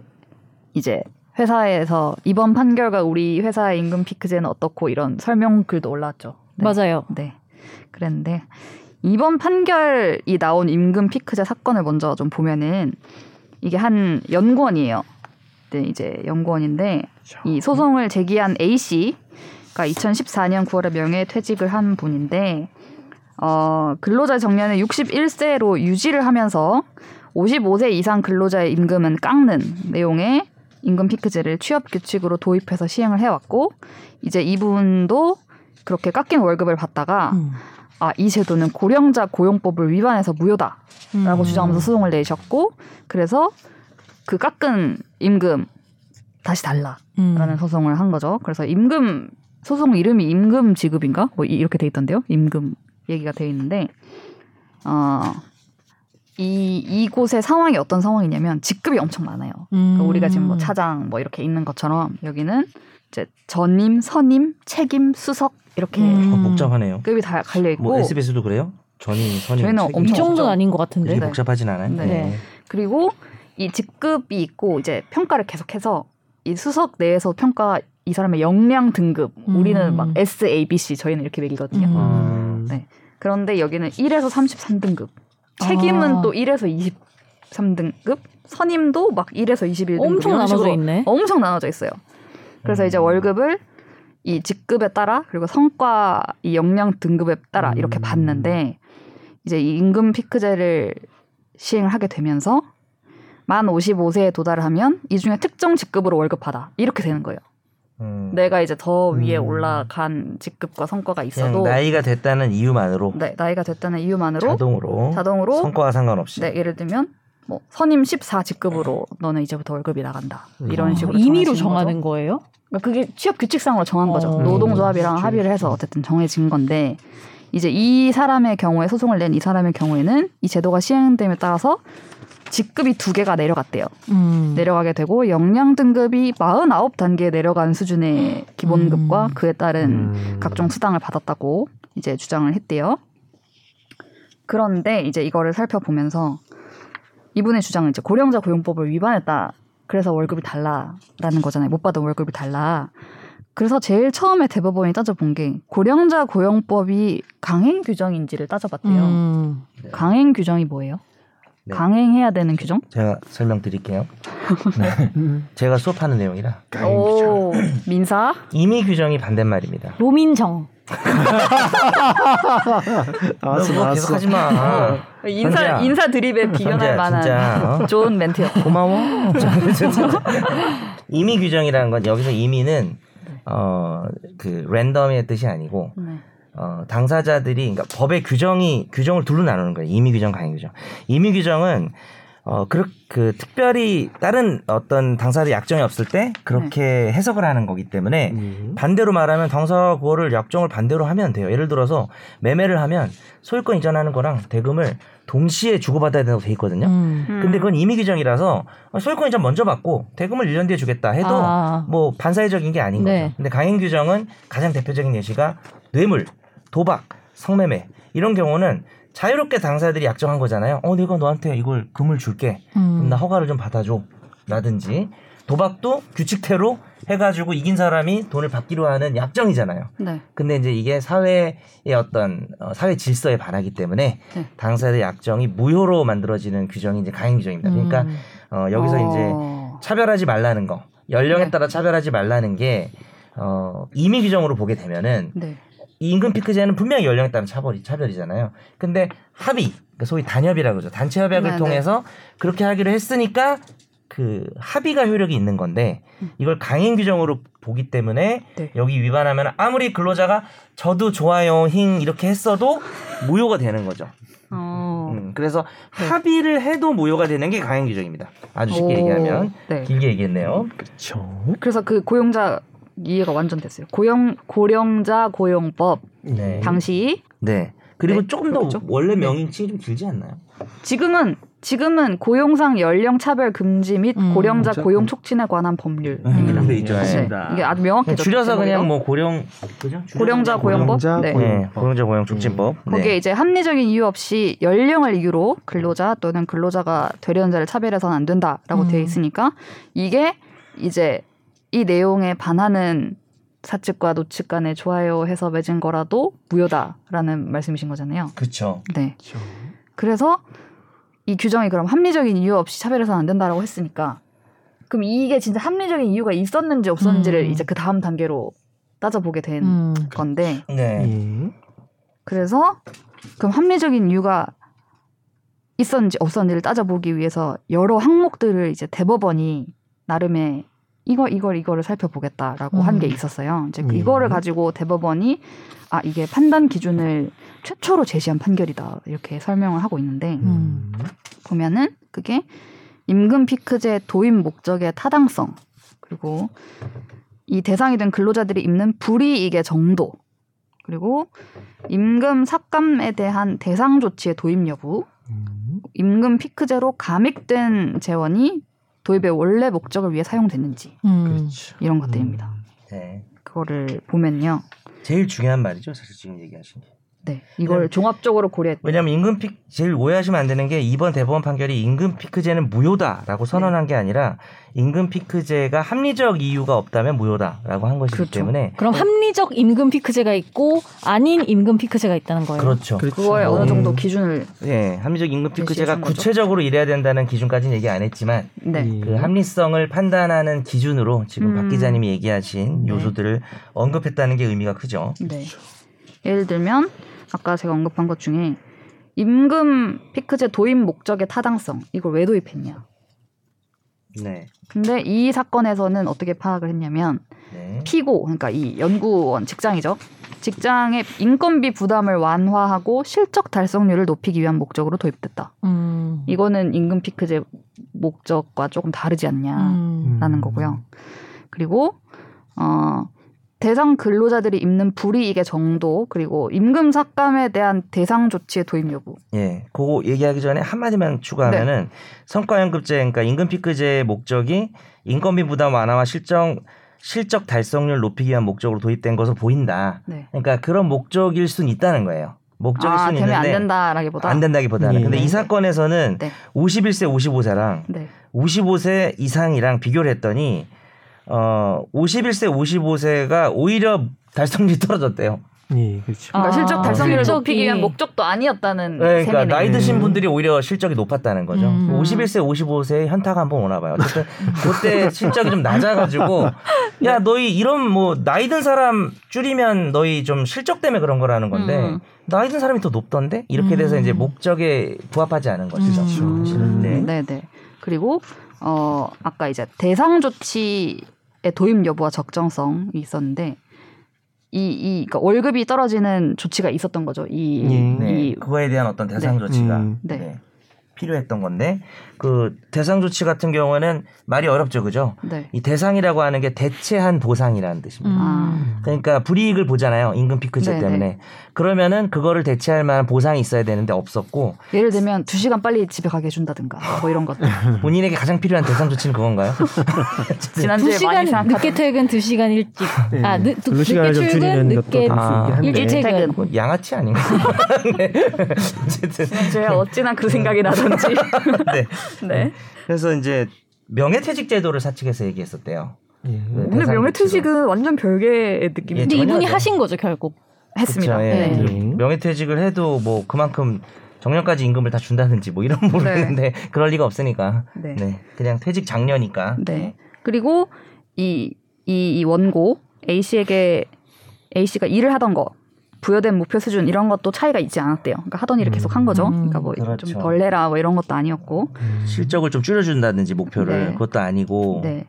이제 회사에서 이번 판결과 우리 회사의 임금 피크제는 어떻고 이런 설명 글도 올라왔죠. 네. 맞아요. 네. 그랬는데 이번 판결이 나온 임금 피크제 사건을 먼저 좀 보면은 이게 한 연구원이에요. 네, 이제 연구원인데 이 소송을 제기한 A 씨가 2014년 9월에 명예퇴직을 한 분인데 어, 근로자 정년을 61세로 유지를 하면서 55세 이상 근로자의 임금은 깎는 내용의 임금 피크제를 취업 규칙으로 도입해서 시행을 해왔고 이제 이분도 그렇게 깎인 월급을 받다가 음. 아 이 제도는 고령자 고용법을 위반해서 무효다라고 음. 주장하면서 소송을 내셨고 그래서 그 깎은 임금 다시 달라라는 음. 소송을 한 거죠. 그래서 임금 소송 이름이 임금 지급인가 뭐 이- 이렇게 돼 있던데요. 임금 얘기가 돼 있는데 어. 이 이곳의 상황이 어떤 상황이냐면 직급이 엄청 많아요. 그러니까 음. 우리가 지금 뭐 차장 뭐 이렇게 있는 것처럼 여기는 이제 전임, 선임, 책임, 수석 이렇게 음. 어, 복잡하네요. 급이 다 갈려 있고 뭐 SBS도 그래요? 전임, 선임, 저희는 책임. 이 엄청 정도는 없죠. 아닌 것 같은데. 네. 복잡하진 않아요. 네. 그리고 이 직급이 있고 이제 평가를 계속해서 이 수석 내에서 평가 이 사람의 역량 등급 음. 우리는 막 S, A, B, C 저희는 이렇게 매기거든요. 음. 음. 네. 그런데 여기는 1에서 33등급. 책임은 아. 또 1에서 23등급. 선임도 막 1에서 21등급. 엄청 나눠져 있네. 엄청 나눠져 있어요. 그래서 음. 이제 월급을 이 직급에 따라 그리고 성과 이 역량 등급에 따라 음. 이렇게 받는데 이제 이 임금 피크제를 시행을 하게 되면서 만 55세에 도달을 하면 이 중에 특정 직급으로 월급 받아 이렇게 되는 거예요. 음. 내가 이제 더 위에 음. 올라간 직급과 성과가 있어도 나이가 됐다는 이유만으로 네, 나이가 됐다는 이유만으로 자동으로, 자동으로 성과와 상관없이 네, 예를 들면 뭐 선임 14 직급으로 너는 이제부터 월급이 나간다 이런 아, 식으로 임의로 정해지는 거죠. 정하는 거예요? 그러니까 그게 취업 규칙상으로 정한 거죠. 어. 노동조합이랑 그렇죠. 합의를 해서 어쨌든 정해진 건데 이제 이 사람의 경우에 소송을 낸 이 사람의 경우에는 이 제도가 시행됨에 따라서 직급이 두 개가 내려갔대요. 음. 내려가게 되고 역량 등급이 49단계에 내려간 수준의 기본급과 음. 그에 따른 음. 각종 수당을 받았다고 이제 주장을 했대요. 그런데 이제 이거를 살펴보면서 이분의 주장은 이제 고령자 고용법을 위반했다. 그래서 월급이 달라라는 거잖아요. 못 받은 월급이 달라. 그래서 제일 처음에 대법원이 따져본 게 고령자 고용법이 강행 규정인지를 따져봤대요. 음. 강행 규정이 뭐예요? 네. 강행해야 되는 규정? 제가 설명드릴게요. 음. 제가 수업하는 내용이라 오, 민사? 임의 규정이 반대말입니다. 너 그거 계속. 하지 마. 인사 선재야. 인사 드립에 비견할 선재야, 만한 진짜, 어? 좋은 멘트였고. 고마워. 임의 규정이라는 건 여기서 임의는 어 그 랜덤의 뜻이 아니고 네. 어 당사자들이 그러니까 법의 규정이 규정을 둘로 나누는 거예요. 임의 규정, 강행 규정. 임의 규정은 어, 그, 그, 특별히 다른 어떤 당사자의 약정이 없을 때 그렇게 해석을 하는 거기 때문에 음. 반대로 말하면 당사가 그거를 약정을 반대로 하면 돼요. 예를 들어서 매매를 하면 소유권 이전하는 거랑 대금을 동시에 주고받아야 된다고 돼 있거든요. 음. 근데 그건 임의 규정이라서 소유권 이전 먼저 받고 대금을 1년 뒤에 주겠다 해도 아. 뭐 반사회적인 게 아닌 네. 거죠. 근데 강행 규정은 가장 대표적인 예시가 뇌물, 도박, 성매매 이런 경우는 자유롭게 당사자들이 약정한 거잖아요. 어, 내가 너한테 이걸 금을 줄게. 그럼 음. 나 허가를 좀 받아줘. 라든지 도박도 규칙대로 해가지고 이긴 사람이 돈을 받기로 하는 약정이잖아요. 네. 근데 이제 이게 사회의 어떤 어, 사회 질서에 반하기 때문에 네. 당사자의 약정이 무효로 만들어지는 규정이 이제 강행 규정입니다. 그러니까 음. 어, 여기서 이제 어. 차별하지 말라는 거, 연령에 네. 따라 차별하지 말라는 게 어, 임의 규정으로 보게 되면은 네. 이 임금 피크제는 분명히 연령에 따른 차별이, 차별이잖아요. 근데 합의, 그러니까 소위 단협이라고 그러죠. 단체 협약을 네, 통해서 그렇게 하기로 했으니까 그 합의가 효력이 있는 건데 이걸 강행 규정으로 보기 때문에 네. 여기 위반하면 아무리 근로자가 저도 좋아요, 힝 이렇게 했어도 무효가 되는 거죠. 어. 음, 그래서 네. 합의를 해도 무효가 되는 게 강행 규정입니다. 아주 쉽게 오. 얘기하면 네. 길게 얘기했네요. 그렇죠. 그래서 그 고용자 이해가 완전 됐어요. 고용 고령자 고용법 네. 당시 네. 그리고 네, 조금 더 그렇죠. 원래 명칭이 좀 길지 않나요? 지금은 지금은 고용상 연령 차별 금지 및 음. 고령자 진짜? 고용 촉진에 관한 법률입니다. 음, 네, 있죠. 네. 알겠습니다. 이게 아주 명확해졌죠. 줄여서 그냥. 뭐 고령 그죠? 고령자 고용법. 고령자 네. 고용. 네, 고령자 고용 촉진법. 네. 거기에 이제 합리적인 이유 없이 연령을 이유로 근로자 또는 근로자가 되려는 자를 차별해서는 안 된다라고 음. 되어 있으니까 이게 이제 이 내용에 반하는 사측과 노측 간에 좋아요 해서 맺은 거라도 무효다라는 말씀이신 거잖아요. 그렇죠. 네. 그렇죠. 그래서 이 규정이 그럼 합리적인 이유 없이 차별해서는 안 된다라고 했으니까 그럼 이게 진짜 합리적인 이유가 있었는지 없었는지를 음. 이제 그 다음 단계로 따져보게 된 음. 건데 네. 예. 그래서 그럼 합리적인 이유가 있었는지 없었는지를 따져보기 위해서 여러 항목들을 이제 대법원이 나름의 이거 이걸 이거를 살펴보겠다라고 한게 음. 있었어요. 이제 음. 이거를 가지고 대법원이 아 이게 판단 기준을 최초로 제시한 판결이다 이렇게 설명을 하고 있는데 음. 보면은 그게 임금 피크제 도입 목적의 타당성 그리고 이 대상이 된 근로자들이 입는 불이익의 정도 그리고 임금 삭감에 대한 대상 조치의 도입 여부 음. 임금 피크제로 감액된 재원이 도입의 원래 목적을 위해 사용됐는지 음. 그렇죠. 이런 것들입니다. 네. 그거를 보면요. 제일 중요한 말이죠. 사실 지금 얘기하신 게. 네, 이걸 네. 종합적으로 고려했. 왜냐하면 임금 픽 제일 오해하시면 안 되는 게 이번 대법원 판결이 임금 피크제는 무효다라고 선언한 게 아니라 임금 피크제가 합리적 이유가 없다면 무효다라고 한 것이기 그렇죠. 때문에 그럼 합리적 임금 피크제가 있고 아닌 임금 피크제가 있다는 거예요. 그렇죠. 그렇죠. 그거에 어느 음. 정도 기준을 예, 합리적 임금 피크제가? 구체적으로 이래야 된다는 기준까지는 얘기 안 했지만 네. 예. 그 합리성을 판단하는 기준으로 지금 박 음. 기자님이 얘기하신 네. 요소들을 언급했다는 게 의미가 크죠. 네. 예를 들면 아까 제가 언급한 것 중에 임금 피크제 도입 목적의 타당성 이걸 왜 도입했냐? 네. 근데 이 사건에서는 어떻게 파악을 했냐면 네. 피고 그러니까 이 연구원 직장이죠. 직장의 인건비 부담을 완화하고 실적 달성률을 높이기 위한 목적으로 도입됐다. 음. 이거는 임금 피크제 목적과 조금 다르지 않냐라는 음. 거고요. 그리고 어 대상 근로자들이 입는 불이익의 정도 그리고 임금 삭감에 대한 대상 조치의 도입 여부. 예, 그거 얘기하기 전에 한 마디만 추가하면은 네. 성과연급제, 그러니까 임금 피크제의 목적이 인건비 부담 완화와 실적 실적 달성률 높이기 위한 목적으로 도입된 것으로 보인다. 네. 그러니까 그런 목적일 수는 있다는 거예요. 목적일 아 수는 되면 안 있는데 된다라기보다. 안 된다기보다는. 예. 근데 이 사건에서는 네. 51세, 55세랑 네. 55세 이상이랑 비교를 했더니 어 51세, 55세가 오히려 달성률이 떨어졌대요. 예, 그렇죠. 그러니까 아, 실적 달성률을 실적이- 높이기 위한 목적도 아니었다는 네, 그러니까 셈이네요. 나이 드신 음. 분들이 오히려 실적이 높았다는 거죠. 음. 51세, 55세 현타가 한번 오나 봐요. 어쨌든 그때 실적이 좀 낮아가지고 야 너희 이런 뭐 나이 든 사람 줄이면 너희 좀 실적 때문에 그런 거라는 건데 음. 나이 든 사람이 더 높던데 이렇게 돼서 음. 이제 목적에 부합하지 않은 것이죠. 음. 사실은. 네. 네, 네. 그리고 어 아까 이제 대상 조치의 도입 여부와 적정성이 있었는데 이, 이 그러니까 월급이 떨어지는 조치가 있었던 거죠. 이, 예. 네, 이 그거에 대한 어떤 대상 네. 조치가 음. 네. 네, 필요했던 건데 그 대상 조치 같은 경우는 말이 어렵죠, 그죠? 네. 이 대상이라고 하는 게 대체한 보상이라는 뜻입니다. 음. 그러니까 불이익을 보잖아요. 임금 피크제 네네. 때문에. 그러면은 그거를 대체할 만한 보상이 있어야 되는데 없었고 예를 들면 두 시간 빨리 집에 가게 해준다든가 뭐 이런 것들. 본인에게 가장 필요한 대상 조치는 그건가요? 두 지난주에 많이 시간 생각하던 늦게 퇴근, 두 시간 일찍. 네. 아, 늦, 시간을 좀 출근, 줄이는 늦게 아. 일찍 퇴근. 퇴근. 뭐 양아치 아닌가? 네. 어쨌든 지난주에 어찌나 그 생각이 나던지. 네. 네. 그래서 이제 명예퇴직 제도를 사측에서 얘기했었대요. 예. 네. 근데 명예퇴직은 완전 별개의 느낌이 예, 근데 이분이. 하신 거죠, 결국. 했습니다. 그쵸, 예. 네. 예. 명예퇴직을 해도 뭐 그만큼 정년까지 임금을 다 준다든지 뭐 이런 모르겠는데 그럴 리가 없으니까. 네. 네. 그냥 퇴직 장려니까. 네. 그리고 이, 이, 이 원고 A 씨에게 A 씨가 일을 하던 거 부여된 목표 수준 이런 것도 차이가 있지 않았대요. 그러니까 하던 일을 계속 한 거죠. 음. 그러니까 뭐 그렇죠. 좀덜 내라 뭐 이런 것도 아니었고. 실적을 좀 줄여준다든지 목표를 네. 그것도 아니고 네.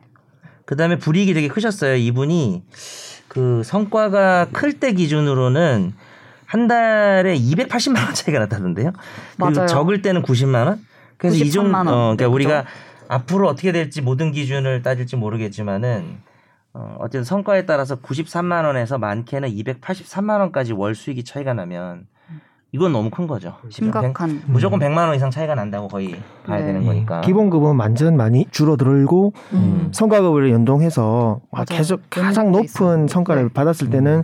그다음에 불이익이 되게 크셨어요. 이분이 그 성과가 클 때 기준으로는 한 달에 280만 원 차이가 났다던데요. 그리고 맞아요. 적을 때는 90만 원. 그래서 이 정도 93만 원. 어, 그러니까 네, 우리가 그죠. 앞으로 어떻게 될지 모든 기준을 따질지 모르겠지만은 어, 어쨌든 성과에 따라서 93만 원에서 많게는 283만 원까지 월 수익이 차이가 나면 이건 너무 큰 거죠. 심각한. 무조건 100만 원 이상 차이가 난다고 거의 봐야 네. 되는 거니까. 기본급은 완전 많이 줄어들고 음. 성과급을 연동해서 막 맞아요. 계속 가장 높은. 성과를 네. 받았을 때는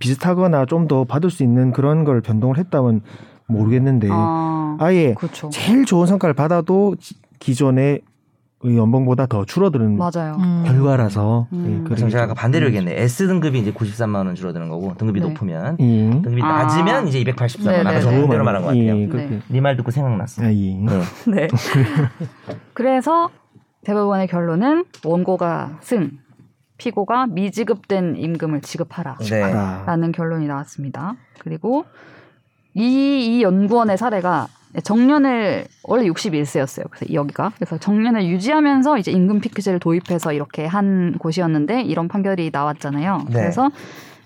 비슷하거나 좀 더 받을 수 있는 그런 걸 변동을 했다면 모르겠는데 아, 아예 그렇죠. 제일 좋은 성과를 받아도 의 연봉보다 더 줄어드는 맞아요. 음. 결과라서 음. 예, 그래서 제가 반대로 얘기했네. S 등급이 이제 93만 원 줄어드는 거고 등급이 네. 높으면 예. 등급이 아. 낮으면 이제 284만 원. 네, 아까 네, 저 네. 그대로 말한 것 같아요. 예. 네. 네말 듣고 생각났어. 아, 예. 네. 네. 그래서 대법원의 결론은 원고가 승, 피고가 미지급된 임금을 지급하라. 네. 아, 라는 결론이 나왔습니다. 그리고 이, 이 연구원의 사례가 정년을 원래 61세였어요. 그래서 여기가 그래서 정년을 유지하면서 이제 임금 피크제를 도입해서 이렇게 한 곳이었는데 이런 판결이 나왔잖아요. 네. 그래서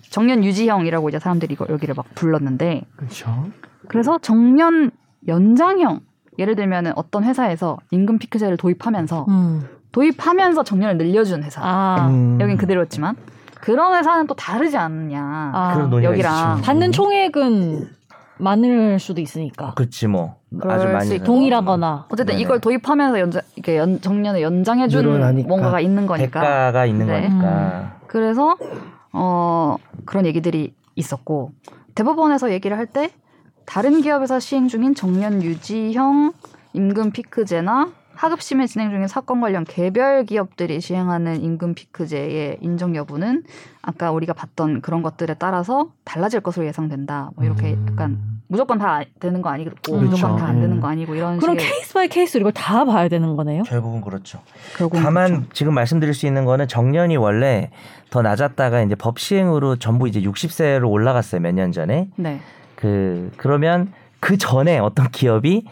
정년 유지형이라고 이제 사람들이 이거 여기를 막 불렀는데 그렇죠. 그래서 정년 연장형 예를 들면은 어떤 회사에서 임금 피크제를 도입하면서 음. 도입하면서 정년을 늘려준 회사 아. 음. 여긴 그대로였지만 그런 회사는 또 다르지 않느냐 아. 그런 논의가 여기랑 있었죠. 받는 총액은 많을 수도 있으니까. 그렇지 뭐 아주 많이. 동일하거나. 어쨌든 네네. 이걸 도입하면서 연장 이게 연, 정년을 연장해준 늘어나니까. 뭔가가 있는 거니까 대가가 있는 네. 거니까. 그래서 어 그런 얘기들이 있었고 대법원에서 얘기를 할 때 다른 기업에서 시행 중인 정년 유지형 임금 피크제나 하급심에 진행 중인 사건 관련 개별 기업들이 시행하는 임금 피크제의 인정 여부는 아까 우리가 봤던 그런 것들에 따라서 달라질 것으로 예상된다. 뭐 이렇게 음. 약간 무조건 다 되는 거 아니고 그렇죠. 무조건 다 안 되는 음. 거 아니고 이런 그럼 식의 case by case로 이걸 다 봐야 되는 거네요. 결국은 그렇죠. 결국은 다만 그렇죠. 지금 말씀드릴 수 있는 거는 정년이 원래 더 낮았다가 이제 법 시행으로 전부 이제 60세로 올라갔어요. 몇 년 전에. 네. 그 그러면 그 전에 어떤 기업이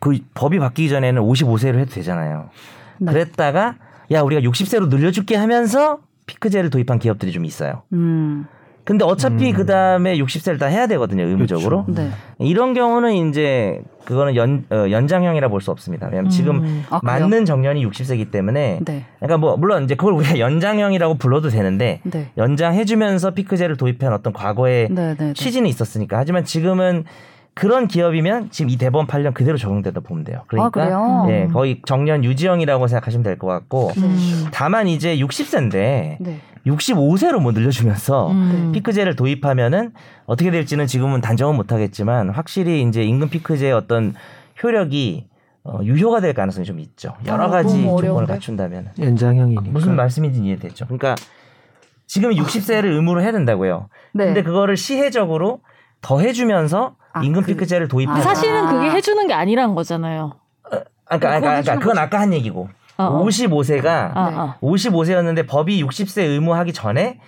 그 법이 바뀌기 전에는 55세로 해도 되잖아요. 네. 그랬다가 야 우리가 60세로 늘려줄게 하면서 피크제를 도입한 기업들이 좀 있어요. 음. 근데 어차피 음. 그 다음에 60세를 다 해야 되거든요, 의무적으로. 그렇죠. 네. 이런 경우는 이제 그거는 연 어, 연장형이라 볼 수 없습니다. 왜냐하면 지금 음. 아, 그래요? 맞는 정년이 60세이기 때문에 네. 그러니까 뭐 물론 이제 그걸 우리가 연장형이라고 불러도 되는데 네. 연장해주면서 피크제를 도입한 어떤 과거의 네, 네, 네. 취지는 있었으니까 하지만 지금은 그런 기업이면 지금 이 대법원 판례 그대로 적용된다 보면 돼요. 아, 그러니까 그래요? 예, 거의 정년 유지형이라고 생각하시면 될 것 같고 음. 다만 이제 60세인데 네. 65세로 뭐 늘려주면서 음. 피크제를 도입하면은 어떻게 될지는 지금은 단정은 못하겠지만 확실히 이제 임금 피크제의 어떤 효력이 어, 유효가 될 가능성이 좀 있죠. 여러 아, 가지 조건을? 갖춘다면. 연장형이니까. 무슨 말씀인지 이해됐죠. 그러니까 지금 60세를 의무로 해야 된다고요. 네. 근데 그거를 시혜적으로 더 해주면서 아, 임금 그- 피크제를. 아. 사실은 그게 해주는 게 아니란 거잖아요. 아까 그러니까, 그건 그러니까 해주는 그건. 아까 한 얘기고. 어, 어. 55세가 아, 아. 55세였는데 법이 60세 의무하기 전에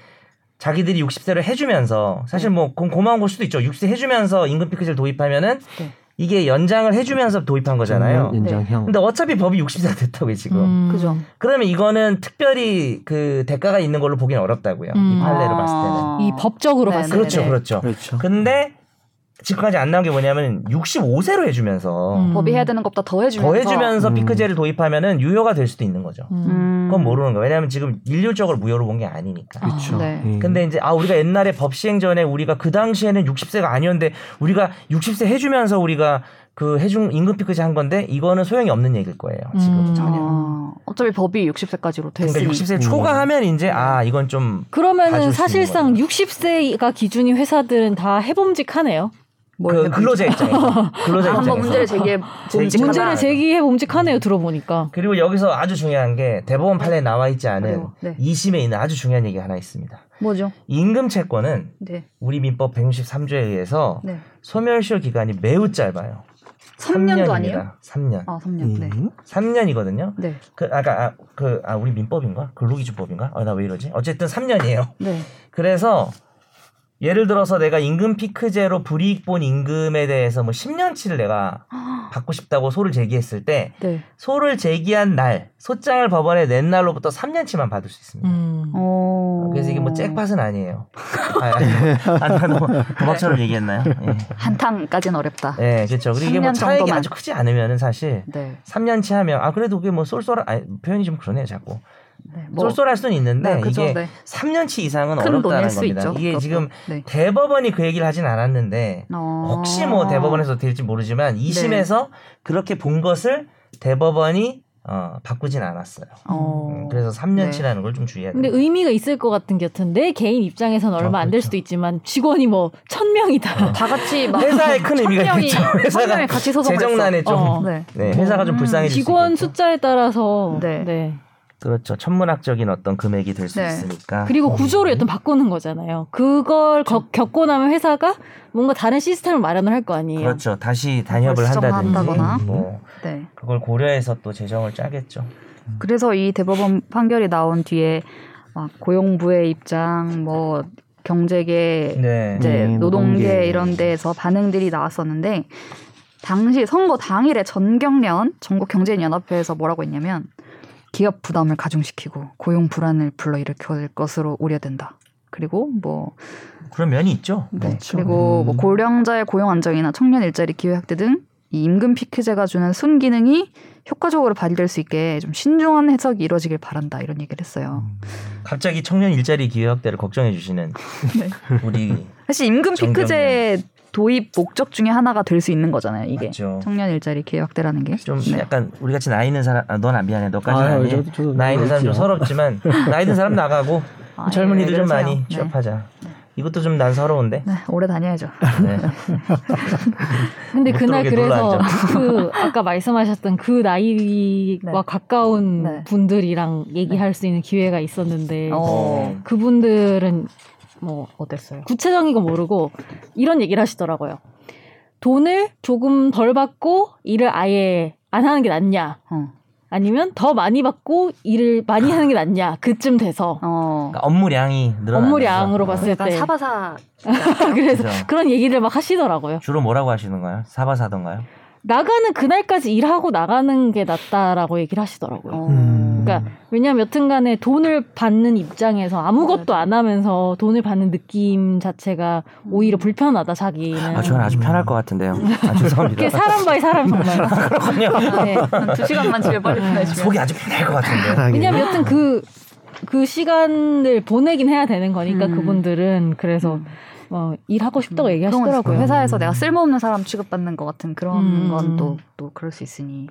자기들이 60세를 해주면서 사실 뭐 그건 고마운 걸 수도 있죠. 60세 해주면서 임금 피크제를 도입하면은 네. 이게 연장을 해주면서 도입한 거잖아요. 연장형. 근데 어차피 법이 60세가 됐다고요 지금. 음. 그죠. 그러면 이거는 특별히 그 대가가 있는 걸로 보기는 어렵다고요. 음. 이 판례를 봤을 때는. 아. 이 법적으로 네, 봤을 네, 그렇죠, 때. 그렇죠. 그렇죠. 근데 지금까지 안 나온 게 뭐냐면 65세로 해주면서 음. 법이 해야 되는 것보다 더 해주면서 더 해주면서 음. 피크제를 도입하면은 유효가 될 수도 있는 거죠. 음. 음. 그건 모르는 거예요. 왜냐하면 지금 일률적으로 무효로 본 게 아니니까. 그렇죠. 네. 예. 근데 이제 아 우리가 옛날에 법 시행 전에 우리가 그 당시에는 60세가 아니었는데 우리가 60세 해주면서 우리가 그 해준 임금 피크제 한 건데 이거는 소용이 없는 얘기일 거예요. 지금. 음. 아, 어차피 법이 60세까지로 그러니까 됐으니 60세 초과하면 이제 아 이건 좀 그러면은 사실상 있는 60세가 기준인 회사들은 다 해봄직하네요. 뭘 그? 근로자 입장에서 근로자 아, 한번 입장에서 문제를 제기해 제기- 문제를. 제기해 봄직하네요. 들어보니까. 그리고 여기서 아주 중요한 게 대법원 판례에 나와 있지 않은. 네. 2심에 있는 아주 중요한 얘기 가 하나 있습니다. 뭐죠? 임금 채권은 네. 우리 민법 163조에 의해서 네. 소멸시효 기간이 매우 짧아요. 3년도 아니에요? 3년. 아, 3년. 네. 음. 3년이거든요. 네. 그 아까 아, 그 아, 우리 민법인가? 근로기준법인가? 아, 나 왜 이러지? 어쨌든 3년이에요. 네. 그래서 예를 들어서 내가 임금 피크제로 불이익 본 임금에 대해서 뭐 10년치를 내가 받고 싶다고 소를 제기했을 때 네. 소를 제기한 날 소장을 법원에 낸 날로부터 3년치만 받을 수 있습니다. 음. 어. 그래서 이게 뭐 잭팟은 아니에요. 아, 너무 도박처럼 얘기했나요? 예. 한탕까지는 어렵다. 예, 그렇죠. 그리고 이게 뭐 3년 차익이 정도만. 아주 크지 않으면은 사실 네. 3년치 하면 아 그래도 그게 뭐 쏠쏠한 아니, 표현이 좀 그러네요, 자꾸. 네, 뭐 쏠쏠할 수는 있는데 네, 그죠, 이게 네. 3년치 이상은 큰 어렵다는 겁니다. 있죠. 이게 그것도. 지금 네. 대법원이 그 얘기를 하진 않았는데 어. 혹시 뭐 대법원에서 될지 모르지만 2심에서 그렇게 본 것을 대법원이 어, 바꾸진 않았어요. 어. 음, 그래서 3년치라는 걸좀 주의해야 근데 돼요. 의미가 있을 것 같은 게 여튼 내 개인 입장에서는 얼마 안될 수도 있지만 직원이 뭐천 명이다. 다 같이 막 회사에 큰 의미가 있죠. 천 회사가 같이 소송을 재정난에 좀 어. 네. 네, 회사가 좀 음, 불쌍해질 직원 수 있겠죠. 숫자에 따라서 네. 네. 그렇죠. 천문학적인 어떤 금액이 될수 네. 있으니까. 그리고 구조를 여튼 바꾸는 거잖아요. 그걸 거- 겪고 나면 회사가 뭔가 다른 시스템을 마련을 할 거 아니에요. 그렇죠. 다시 단협을 한다든지. 뭐 네. 그걸 고려해서 또 재정을 짜겠죠. 그래서 이 대법원 판결이 나온 뒤에 막 고용부의 입장, 뭐 경제계, 네. 이제 네, 노동계 노동계. 이런 데에서 반응들이 나왔었는데 당시 선거 당일에 전경련 전국 경제인 연합회에서 뭐라고 했냐면 기업 부담을 가중시키고 고용 불안을 불러일으킬 것으로 우려된다. 그리고 뭐 그런 면이 있죠. 네. 그렇죠. 그리고 뭐 음. 고령자의 고용 안정이나 청년 일자리 기회 확대 등 이 임금 피크제가 주는 순기능이 효과적으로 발휘될 수 있게 좀 신중한 해석이 이루어지길 바란다 이런 얘기를 했어요. 갑자기 청년 일자리 기회 확대를 걱정해 주시는 네. 우리 사실 임금 피크제 도입 목적 중에 하나가 될 수 있는 거잖아요. 이게 맞죠. 청년 일자리 기회 확대라는 게. 좀 네. 약간 우리 같이 나이 있는 사람 아, 넌안 미안해 너까지는 아유, 아, 니 저도- 저도 나이 있는 사람 좀 있지요. 서럽지만 나이 든 사람 나가고 아, 젊은이들 예, 좀. 많이 네. 취업하자. 이것도 좀 난 서러운데. 네, 오래 다녀야죠. 네. 근데 못 그날 그래서. 그 아까 말씀하셨던 그 나이와 네. 가까운 네. 분들이랑 얘기할 수 있는 기회가 있었는데 어. 그분들은 뭐 어땠어요? 구체적인 건 모르고 이런 얘기를 하시더라고요. 돈을 조금 덜 받고 일을 아예 안 하는 게 낫냐? 어. 아니면 더 많이 받고 일을 많이 하는 게 낫냐? 그쯤 돼서 어. 그러니까 업무량이 늘어나. 업무량으로 봤을 때 사바사 그래서 그죠. 그런 얘기를 막 하시더라고요. 주로 뭐라고 하시는 거예요? 사바사던가요? 나가는 그날까지 일하고 나가는 게 낫다라고 얘기를 하시더라고요. 어. 음. 그러니까 왜냐면 여튼간에 돈을 받는 입장에서 아무것도 안 하면서 돈을 받는 느낌 자체가 오히려 불편하다 자기는. 아, 저는 아주 편할 것 같은데요. 아, 죄송합니다. 사람 by 사람 정말. 그렇군요. 네. 한두 시간만 집에 빨리 보내주면. 속이 아주 편할 것 같은데. 왜냐면 여튼 그, 그 시간을 보내긴 해야 되는 거니까 음. 그분들은 그래서 어, 일하고 싶다고 거 얘기하시더라고요. 회사에서 내가 쓸모없는 사람 취급받는 것 같은 그런 음. 건또또 그럴 수 있으니.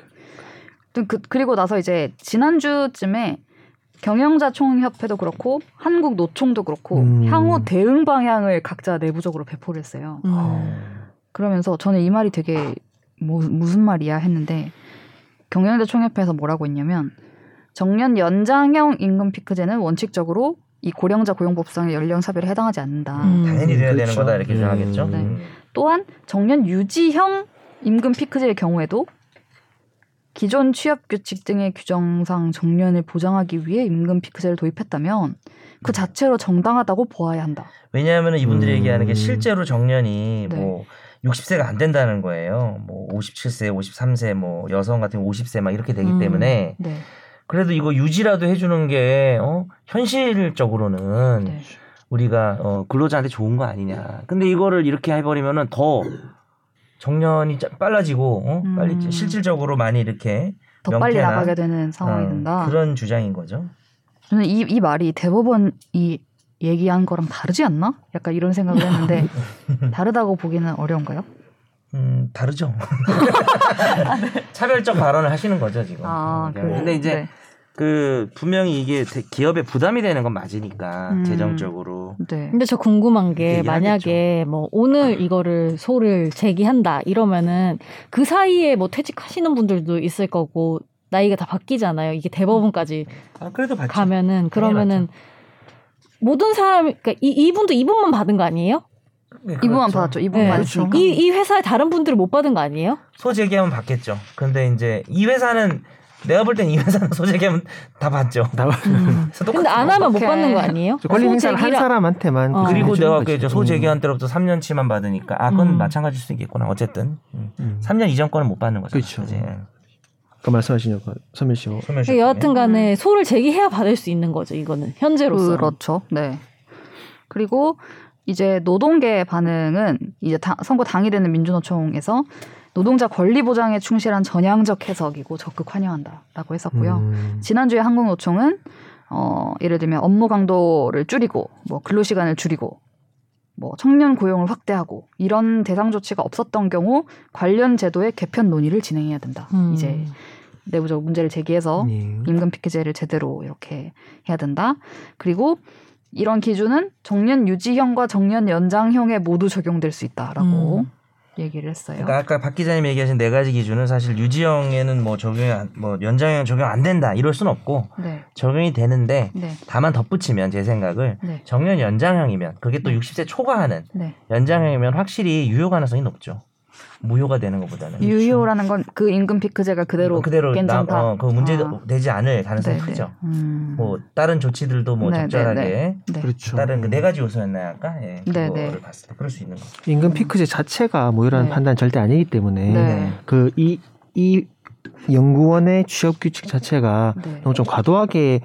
또 그, 그리고 나서 이제 지난주쯤에 경영자 총협회도 그렇고 한국 노총도 그렇고 음. 향후 대응 방향을 각자 내부적으로 배포를 했어요. 음. 그러면서 저는 이 말이 되게 뭐, 무슨 말이야 했는데 경영자 총협회에서 뭐라고 했냐면 정년 연장형 임금 피크제는 원칙적으로 이 고령자 고용법상의 연령 차별에 해당하지 않는다. 음. 당연히 돼야 되는 그렇죠. 거다 이렇게 네. 주장하겠죠. 네. 음. 또한 정년 유지형 임금 피크제의 경우에도 기존 취업 규칙 등의 규정상 정년을 보장하기 위해 임금 피크제를 도입했다면 그 자체로 정당하다고 보아야 한다. 왜냐하면 이분들이 음. 얘기하는 게 실제로 정년이 네. 뭐 60세가 안 된다는 거예요. 뭐 57세, 53세, 뭐 여성 같은 50세 막 이렇게 되기 음. 때문에 네. 그래도 이거 유지라도 해주는 게 어? 현실적으로는 네. 우리가 어, 근로자한테 좋은 거 아니냐. 근데 이거를 이렇게 해버리면은 더 정년이 짜- 빨라지고 어? 음. 빨리 실질적으로 많이 이렇게 더 빨리 명패나, 나가게 되는 상황이 어, 된다. 그런 주장인 거죠. 저는 이, 이 말이 대법원이 얘기한 거랑 다르지 않나? 약간 이런 생각을 했는데 다르다고 보기는 어려운가요? 음, 다르죠. 차별적 발언을 하시는 거죠, 지금. 아, 음, 그, 근데 이제 네. 그 분명히 이게 대- 기업에 부담이 되는 건 맞으니까 음. 재정적으로. 네. 근데 저 궁금한 게. 만약에 뭐 오늘 이거를 소를 제기한다 이러면은 그 사이에 뭐 퇴직하시는 분들도 있을 거고 나이가 다 바뀌잖아요. 이게 대법원까지 아. 가면은 그러면은 모든 사람 그러니까 이 이분도 이분만 받은 거 아니에요? 네, 이분만 그렇죠. 받았죠. 이분만 네. 받았으니까. 이, 이 회사에 다른 분들은 못 받은 거 아니에요? 소재기하면 받겠죠. 근데 이제 이 회사는 내가 볼 땐 이 회사는 소재기하면 다 받죠. 나- 그래서 똑같은 근데 안 거. 하면 못. 받는 거 아니에요? 관리 행사를 한 사람한테만 어. 그리고 내가. 그 소재기한 때로부터 3년치만 받으니까 아 그건 음. 마찬가지일 수 있겠구나. 어쨌든 음. 음. 3년 이전 거는 못 받는 거죠. 그렇죠. 아까 말씀하신 거 선멸 씨 소멸 그러니까 시효 여하튼 간에 소를 제기해야 받을 수 있는 거죠, 이거는. 현재로서. 그렇죠. 네. 그리고 이제 노동계 반응은 이제 다- 선거 당일에는 민주노총에서 노동자 권리 보장에 충실한 전향적 해석이고 적극 환영한다라고 했었고요. 음. 지난주에 한국노총은 어, 예를 들면 업무 강도를 줄이고 뭐 근로 시간을 줄이고 뭐 청년 고용을 확대하고 이런 대상 조치가 없었던 경우 관련 제도의 개편 논의를 진행해야 된다. 음. 이제 내부적 문제를 제기해서 예. 임금 피크제를 제대로 이렇게 해야 된다. 그리고 이런 기준은 정년 유지형과 정년 연장형에 모두 적용될 수 있다라고 음. 얘기를 했어요. 그러니까 아까 박 기자님 얘기하신 네 가지 기준은 사실 유지형에는 뭐 적용이 안, 뭐 연장형 적용 안 된다 이럴 순 없고 네, 적용이 되는데 네, 다만 덧붙이면 제 생각을 네, 정년 연장형이면 그게 또 60세 초과하는 네. 연장형이면 확실히 유효 가능성이 높죠. 무효가 되는 것보다는 유효라는 건 그 임금 피크제가 그대로, 뭐 그대로 괜찮다. 나, 어, 그 문제 아. 되지 않을 가능성이 네, 네. 크죠. 음. 뭐 다른 조치들도 뭐 네, 적절하게 네, 네. 그렇죠. 다른 그 네 가지 요소였나요 아까 예, 네, 그거를 네. 봤을 때 그럴 수 있는 거. 임금 피크제 자체가 무효라는 네. 판단 절대 아니기 때문에 네. 그이이 연구원의 취업 규칙 자체가 네. 너무 좀 과도하게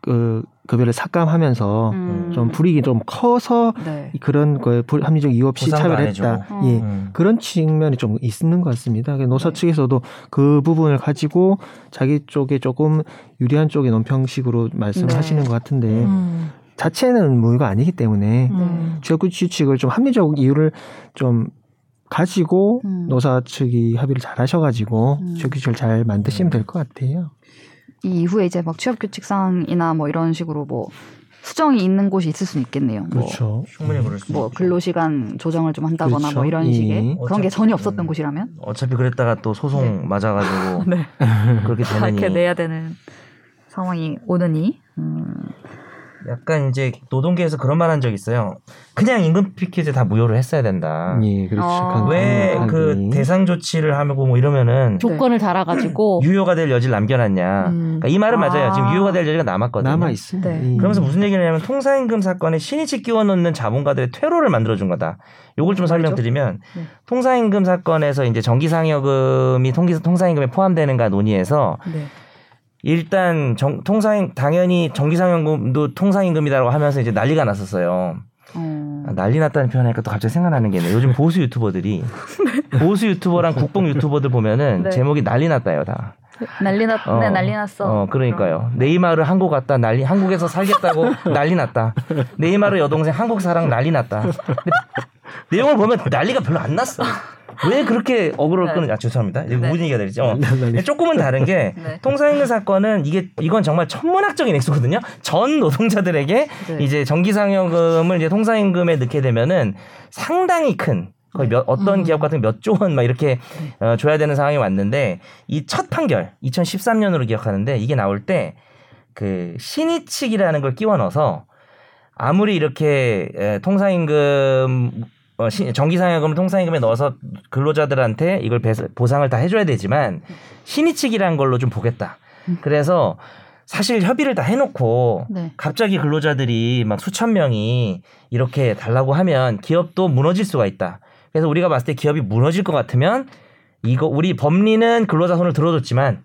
그 급여를 삭감하면서 음. 좀 불이익이 좀 커서 네. 그런 거에 불- 합리적 이유 없이 차별했다. 예. 음. 그런 측면이 좀 있는 것 같습니다. 그래서 노사 네. 측에서도 그 부분을 가지고 자기 쪽에 조금 유리한 쪽의 논평식으로 말씀하시는 네. 것 같은데 음. 자체는 무효가 아니기 때문에 음. 취업 규칙을 좀 합리적 이유를 좀 가지고 음. 노사 측이 합의를 잘 하셔가지고 음. 취업 규칙을 잘 만드시면 될 것 같아요. 이 이후에 이제 막 취업 규칙상이나 뭐 이런 식으로 뭐 수정이 있는 곳이 있을 수는 있겠네요. 뭐, 그렇죠. 충분히 그럴 수뭐 있죠. 근로 시간 조정을 좀 한다거나 그렇죠. 뭐 이런 예. 식의 그런 게 전혀 없었던 음. 곳이라면 어차피 그랬다가 또 소송 맞아가지고 네. 그렇게 다 이렇게 되느니 내야 되는 상황이 오느니 음. 약간 이제 노동계에서 그런 말 한 적 있어요. 그냥 임금 피켓에 다 무효를 했어야 된다. 예, 그렇죠. 아. 강- 왜 강력하게. 그 대상 조치를 하고 뭐 이러면은 조건을 달아가지고 유효가 될 여지를 남겨놨냐. 음. 그러니까 이 말은 맞아요. 지금 아. 유효가 될 여지가 남았거든요. 남아 있습니다. 네. 예. 그러면서 무슨 얘기를 하냐면 통상임금 사건에 신이치 끼워넣는 자본가들의 퇴로를 만들어준 거다. 요걸 좀 설명드리면 네. 통상임금 사건에서 이제 정기상여금이 통기, 통상임금에 포함되는가 논의해서 네. 일단 정, 통상 당연히 정기상여금도 통상임금이다라고 하면서 이제 난리가 났었어요. 어. 아, 난리 났다는 표현하니까 또 갑자기 생각나는 게 있네요. 요즘 보수 유튜버들이 보수 유튜버랑 국뽕 유튜버들 보면은 네. 제목이 난리 났다요 다. 난리 났, 어, 네, 난리 났어. 어, 그러니까요. 네이마르 한국 갔다 난리, 한국에서 살겠다고 난리 났다. 네이마르 여동생 한국 사랑 난리 났다. 내용을 보면 난리가 별로 안 났어. 왜 그렇게 어그로를 네. 끄는, 아, 죄송합니다. 이거 네. 무슨 얘기가 되지? 어. 난리. 조금은 다른 게, 네. 통상임금 사건은 이게, 이건 정말 천문학적인 액수거든요. 전 노동자들에게 네. 이제 정기상여금을 이제 통상임금에 넣게 되면은 상당히 큰, 거의 몇, 어떤 음. 기업 같은 몇조 원 막 이렇게 어, 줘야 되는 상황이 왔는데 이 첫 판결 2013년으로 기억하는데 이게 나올 때 그 신의칙이라는 걸 끼워 넣어서 아무리 이렇게 에, 통상임금 어, 시- 정기상여금을 통상임금에 넣어서 근로자들한테 이걸 배서- 보상을 다 해줘야 되지만 신의칙이라는 걸로 좀 보겠다. 그래서 사실 협의를 다 해놓고 네. 갑자기 근로자들이 막 수천 명이 이렇게 달라고 하면 기업도 무너질 수가 있다. 그래서 우리가 봤을 때 기업이 무너질 것 같으면 이거 우리 법리는 근로자 손을 들어줬지만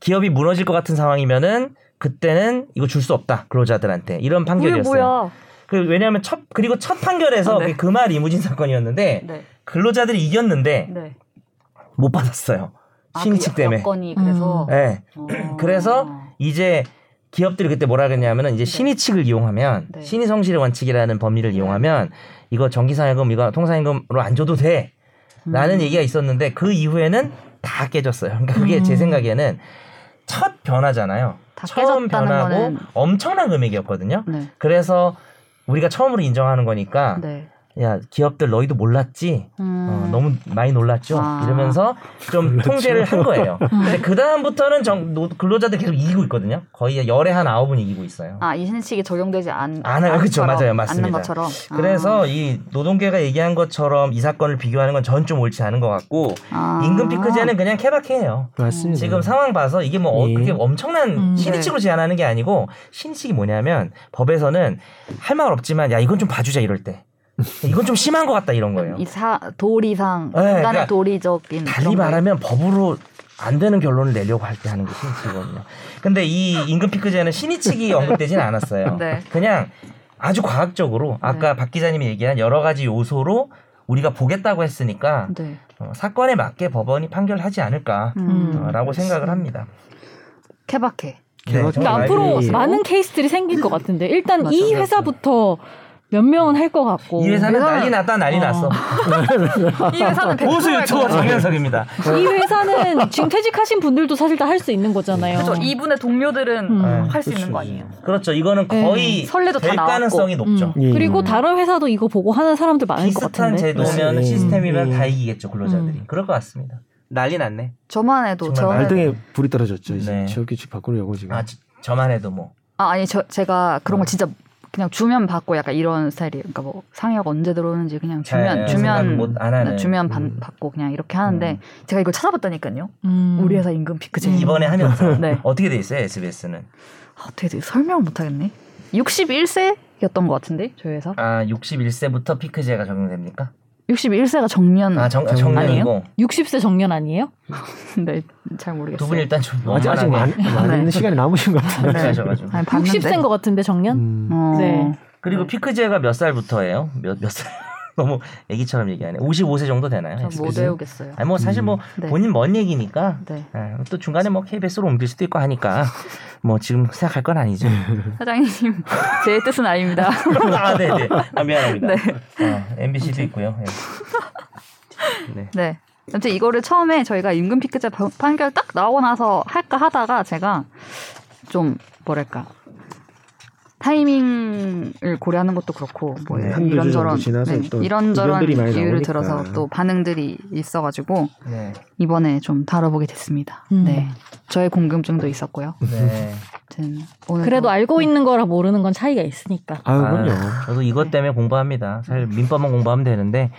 기업이 무너질 것 같은 상황이면은 그때는 이거 줄 수 없다 근로자들한테 이런 판결이었어요. 그 왜냐하면 첫 그리고 첫 판결에서 아, 네. 그말 이무진 사건이었는데 네. 근로자들이 이겼는데 네. 못 받았어요. 아, 신의칙 그 때문에. 여건이 그래서. 네. 어. 그래서 이제 기업들이 그때 뭐라 그랬냐면은 이제 신의칙을 이용하면 네. 신의 성실의 원칙이라는 법리를 이용하면 이거 정기상여금 이거 통상임금으로 안 줘도 돼. 라는 음. 얘기가 있었는데 그 이후에는 다 깨졌어요. 그러니까 그게 음. 제 생각에는 첫 변화잖아요. 다 처음 변화고 거는- 엄청난 금액이었거든요. 네. 그래서 우리가 처음으로 인정하는 거니까 네. 야 기업들 너희도 몰랐지? 음. 어, 너무 많이 놀랐죠. 아. 이러면서 좀 통제를 한 거예요. 근데 그 다음부터는 정, 노- 근로자들 계속 이기고 있거든요. 거의 열에 한 아홉은 이기고 있어요. 아, 이 신식이 적용되지 않, 안 해요. 그쵸, 않처럼, 맞아요. 맞습니다. 않는 것처럼. 그래서 아. 이 노동계가 얘기한 것처럼 이 사건을 비교하는 건 전 좀 옳지 않은 것 같고 아. 임금 피크제는 그냥 케바케예요. 맞습니다. 지금 상황 봐서 이게 뭐 어, 예. 그게 엄청난 음. 신의칙으로 제한하는 게 아니고 신의칙이 뭐냐면 법에서는 할 말 없지만 야 이건 좀 봐주자 이럴 때 이건 좀 심한 것 같다 이런 거예요. 이 사, 도리상, 네, 인간의 그러니까 도리적인. 달리. 말하면 법으로 안 되는 결론을 내려고 할 때 하는 게 신의칙이거든요. 근데 이 임금 피크제는 신의칙이 언급되지는 않았어요. 네. 그냥 아주 과학적으로 아까 박 기자님이 얘기한 여러 가지 요소로 우리가 보겠다고 했으니까 네. 어, 사건에 맞게 법원이 판결하지 않을까라고 음. 생각을 합니다. 케바케. 네, 그러니까 앞으로 많은 케이스들이 생길 것 같은데 일단 맞아, 이 맞아. 회사부터 몇 명은 할 것 같고 이 회사는 난리 났다 난리 어. 났어. 이 회사는 보수 100% 유튜버 정현석입니다. 이 회사는 지금 퇴직하신 분들도 사실 다 할 수 있는 거잖아요. 그렇죠. 이분의 동료들은 음. 할수 있는 거 아니에요. 그렇죠. 이거는 네. 거의 선례도 다 될. 가능성이 높죠. 음. 예. 그리고 다른 회사도 이거 보고 하는 사람들 많을 것 비슷한 같은데. 제도면 음. 시스템이면 음. 다 이기겠죠 근로자들이. 음. 그럴 것 같습니다. 난리 났네. 저만 해도 정말 저는 말등에 불이 떨어졌죠. 이제 네. 취업 규칙 바꾸려고 지금. 아 저, 저만 해도 뭐. 아 아니 저 제가 그런 어. 걸 진짜 그냥 주면 받고 약간 이런 스타일이에요. 그러니까 뭐 상여가 언제 들어오는지 그냥 주면 주면 못안 하는. 주면 받, 음. 받고 그냥 이렇게 하는데 음. 제가 이걸 찾아봤다니까요. 음. 우리 회사 임금 피크제 이번에 하면서 네. 어떻게 돼 있어요 SBS는? 아, 어떻게 설명을 못 하겠네. 61세였던 것 같은데 저희 회사 아 61세부터 피크제가 적용됩니까? 61세가 정년 아 정, 정- 정년이고 60세 정년 아니에요? 네, 잘 모르겠어요. 두 분 일단 좀 아직 아직 많은 네. 시간이 남으신 것 같아요. 봤는데. 60세인 것 같은데 정년? 음. 어, 네. 그리고 피크제가 몇 살부터예요? 몇 몇 살? 너무 애기처럼 얘기하네. 55세 정도 되나요? SBS? 외우겠어요. 아니 뭐 사실 뭐 네. 본인 먼 얘기니까 네. 예, 또 중간에 뭐 KBS로 옮길 수도 있고 하니까 뭐 지금 생각할 건 아니죠. 사장님 제 뜻은 아닙니다. 아, 네네. 아, 미안합니다. 네. 어, MBC도 있고요. 예. 네. 네. 아무튼 이거를 처음에 저희가 임금 피크제 판- 판결 딱 나오고 나서 할까 하다가 제가 좀 뭐랄까 타이밍을 고려하는 것도 그렇고 뭐 네, 이런저런 정도 지나서 또 이런저런 이유를 나오니까. 들어서 또 반응들이 있어가지고 네. 이번에 좀 다뤄보게 됐습니다. 음. 네, 저의 궁금증도 있었고요. 네. 그래도 알고 있는 거라 모르는 건 차이가 있으니까. 아유, 그럼요. 아, 저도 이것 때문에 공부합니다. 사실 민법만 공부하면 되는데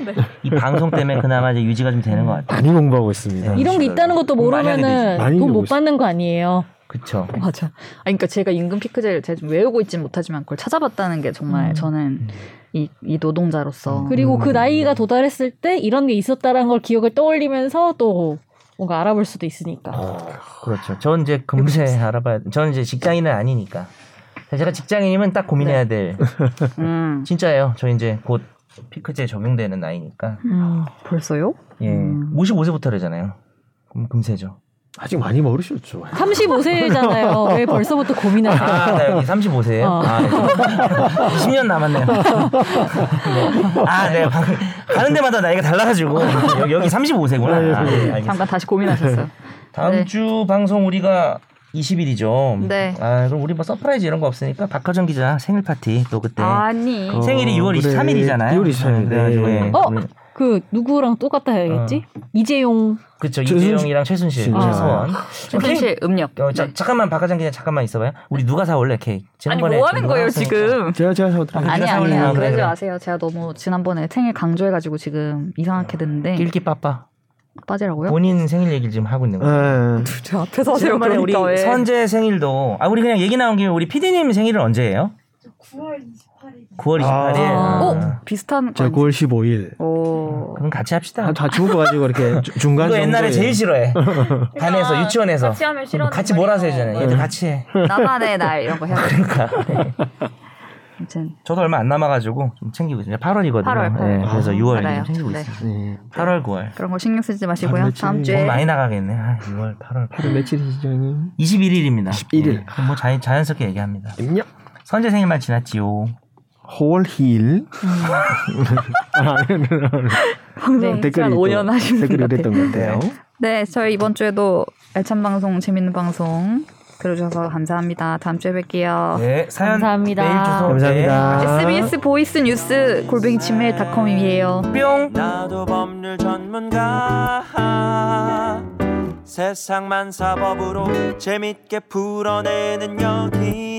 이 방송 때문에 그나마 이제 유지가 좀 되는 것 같아요. 많이 공부하고 있습니다. 네. 이런 게 있다는 것도 모르면은 돈 못 받는 거 아니에요. 그렇죠. 맞아. 아 그러니까 제가 임금 피크제를 제가 좀 외우고 있진 못하지만 그걸 찾아봤다는 게 정말 음. 저는 이, 이 노동자로서 그리고 그 음. 나이가 도달했을 때 이런 게 있었다라는 걸 기억을 떠올리면서 또 뭔가 알아볼 수도 있으니까. 그렇죠. 전 이제 금세 알아봐야. 저는 이제 직장인은 아니니까. 제가 직장인이면 딱 고민해야 될. 음, 진짜예요. 저 이제 곧 피크제 적용되는 나이니까. 음. 벌써요? 예. 음. 55세부터래잖아요. 그럼 금세죠. 아직 많이 모르셨죠. 35세잖아요. 왜 벌써부터 고민하세요? 아, 나 여기 35세예요? 어. 아, 네. 20년 남았네요. 네. 아, 네. 가는 데마다 나이가 달라가지고 여기, 여기 35세구나. 아, 네. 잠깐 다시 고민하셨어요. 다음 네. 주 방송 우리가 20일이죠. 네. 아, 그럼 우리 뭐 surprise 이런 거 없으니까 박하정 기자 생일 파티 또 그때 아니. 어, 생일이 6월 그래. 23일이잖아요. 6월 23일. 그래가지고 네. 예. 어? 그 누구랑 똑같아 해야겠지? 이재용 그쵸 최순실- 이재용이랑 최순실, 아. 최소원. 최순실 음력. 어, 자, 네. 잠깐만 박하정 기자 잠깐만 있어봐요. 우리 누가 사올래 케이크? 아니 지난번에 뭐 하는 거예요. 지금? 제가 제가 사드릴게요. 아니 네가 아니 사올래요? 아니 그래, 그러지 그래. 마세요. 제가 너무 지난번에 생일 강조해가지고 지금 이상하게 됐는데 낄끼 빠빠. 빠지라고요? 본인 생일 얘기를 지금 하고 있는 거예요. 예. 제 앞에서 하세요. 우리 그러니까 왜? 선재 생일도 아 우리 그냥 얘기 나온 김에 우리 PD님 생일은 언제예요? 9월 28일. 아. 어 비슷한. 제가 9월 15일. 오. 그럼 같이 합시다. 다, 다 죽어가지고 이렇게 주- 중간 이거 옛날에 제일 싫어해. 반에서 유치원에서 같이 하면 싫어하는 같이 몰아서 해잖아요. 얘들 같이 해. 나만의 날 이런 거 해야 돼. 그러니까 아무튼 저도 얼마 안 남아가지고 좀 챙기고 있어요. 8월이거든요. 8월, 8월. 그래서 아, 6월 알아요. 좀 챙기고 네. 있어요. 네. 8월, 9월. 그런 거 신경 쓰지 마시고요. 아, 다음 며칠 주에 돈 많이 나가겠네. 아, 6월, 8월. 하루 며칠이시죠, 형님? 21일입니다. 21일. 뭐 자, 자연스럽게 얘기합니다. 임요. 선재 생일만 지났지요. 4월 1일. 네, 댓글이 한또 5년 하신 분 댓글이. 그랬던 것 같아요. 네, 저희 이번 주에도 알찬 방송, 재밌는 방송 들어주셔서 감사합니다. 다음 주에 뵐게요. 네, 사연 감사합니다. 메일 주소 감사합니다. 네. SBS 보이스 뉴스 골뱅이 지메일닷컴이에요. 뿅. 나도 법률 전문가 세상만 사법으로 재밌게 풀어내는 여기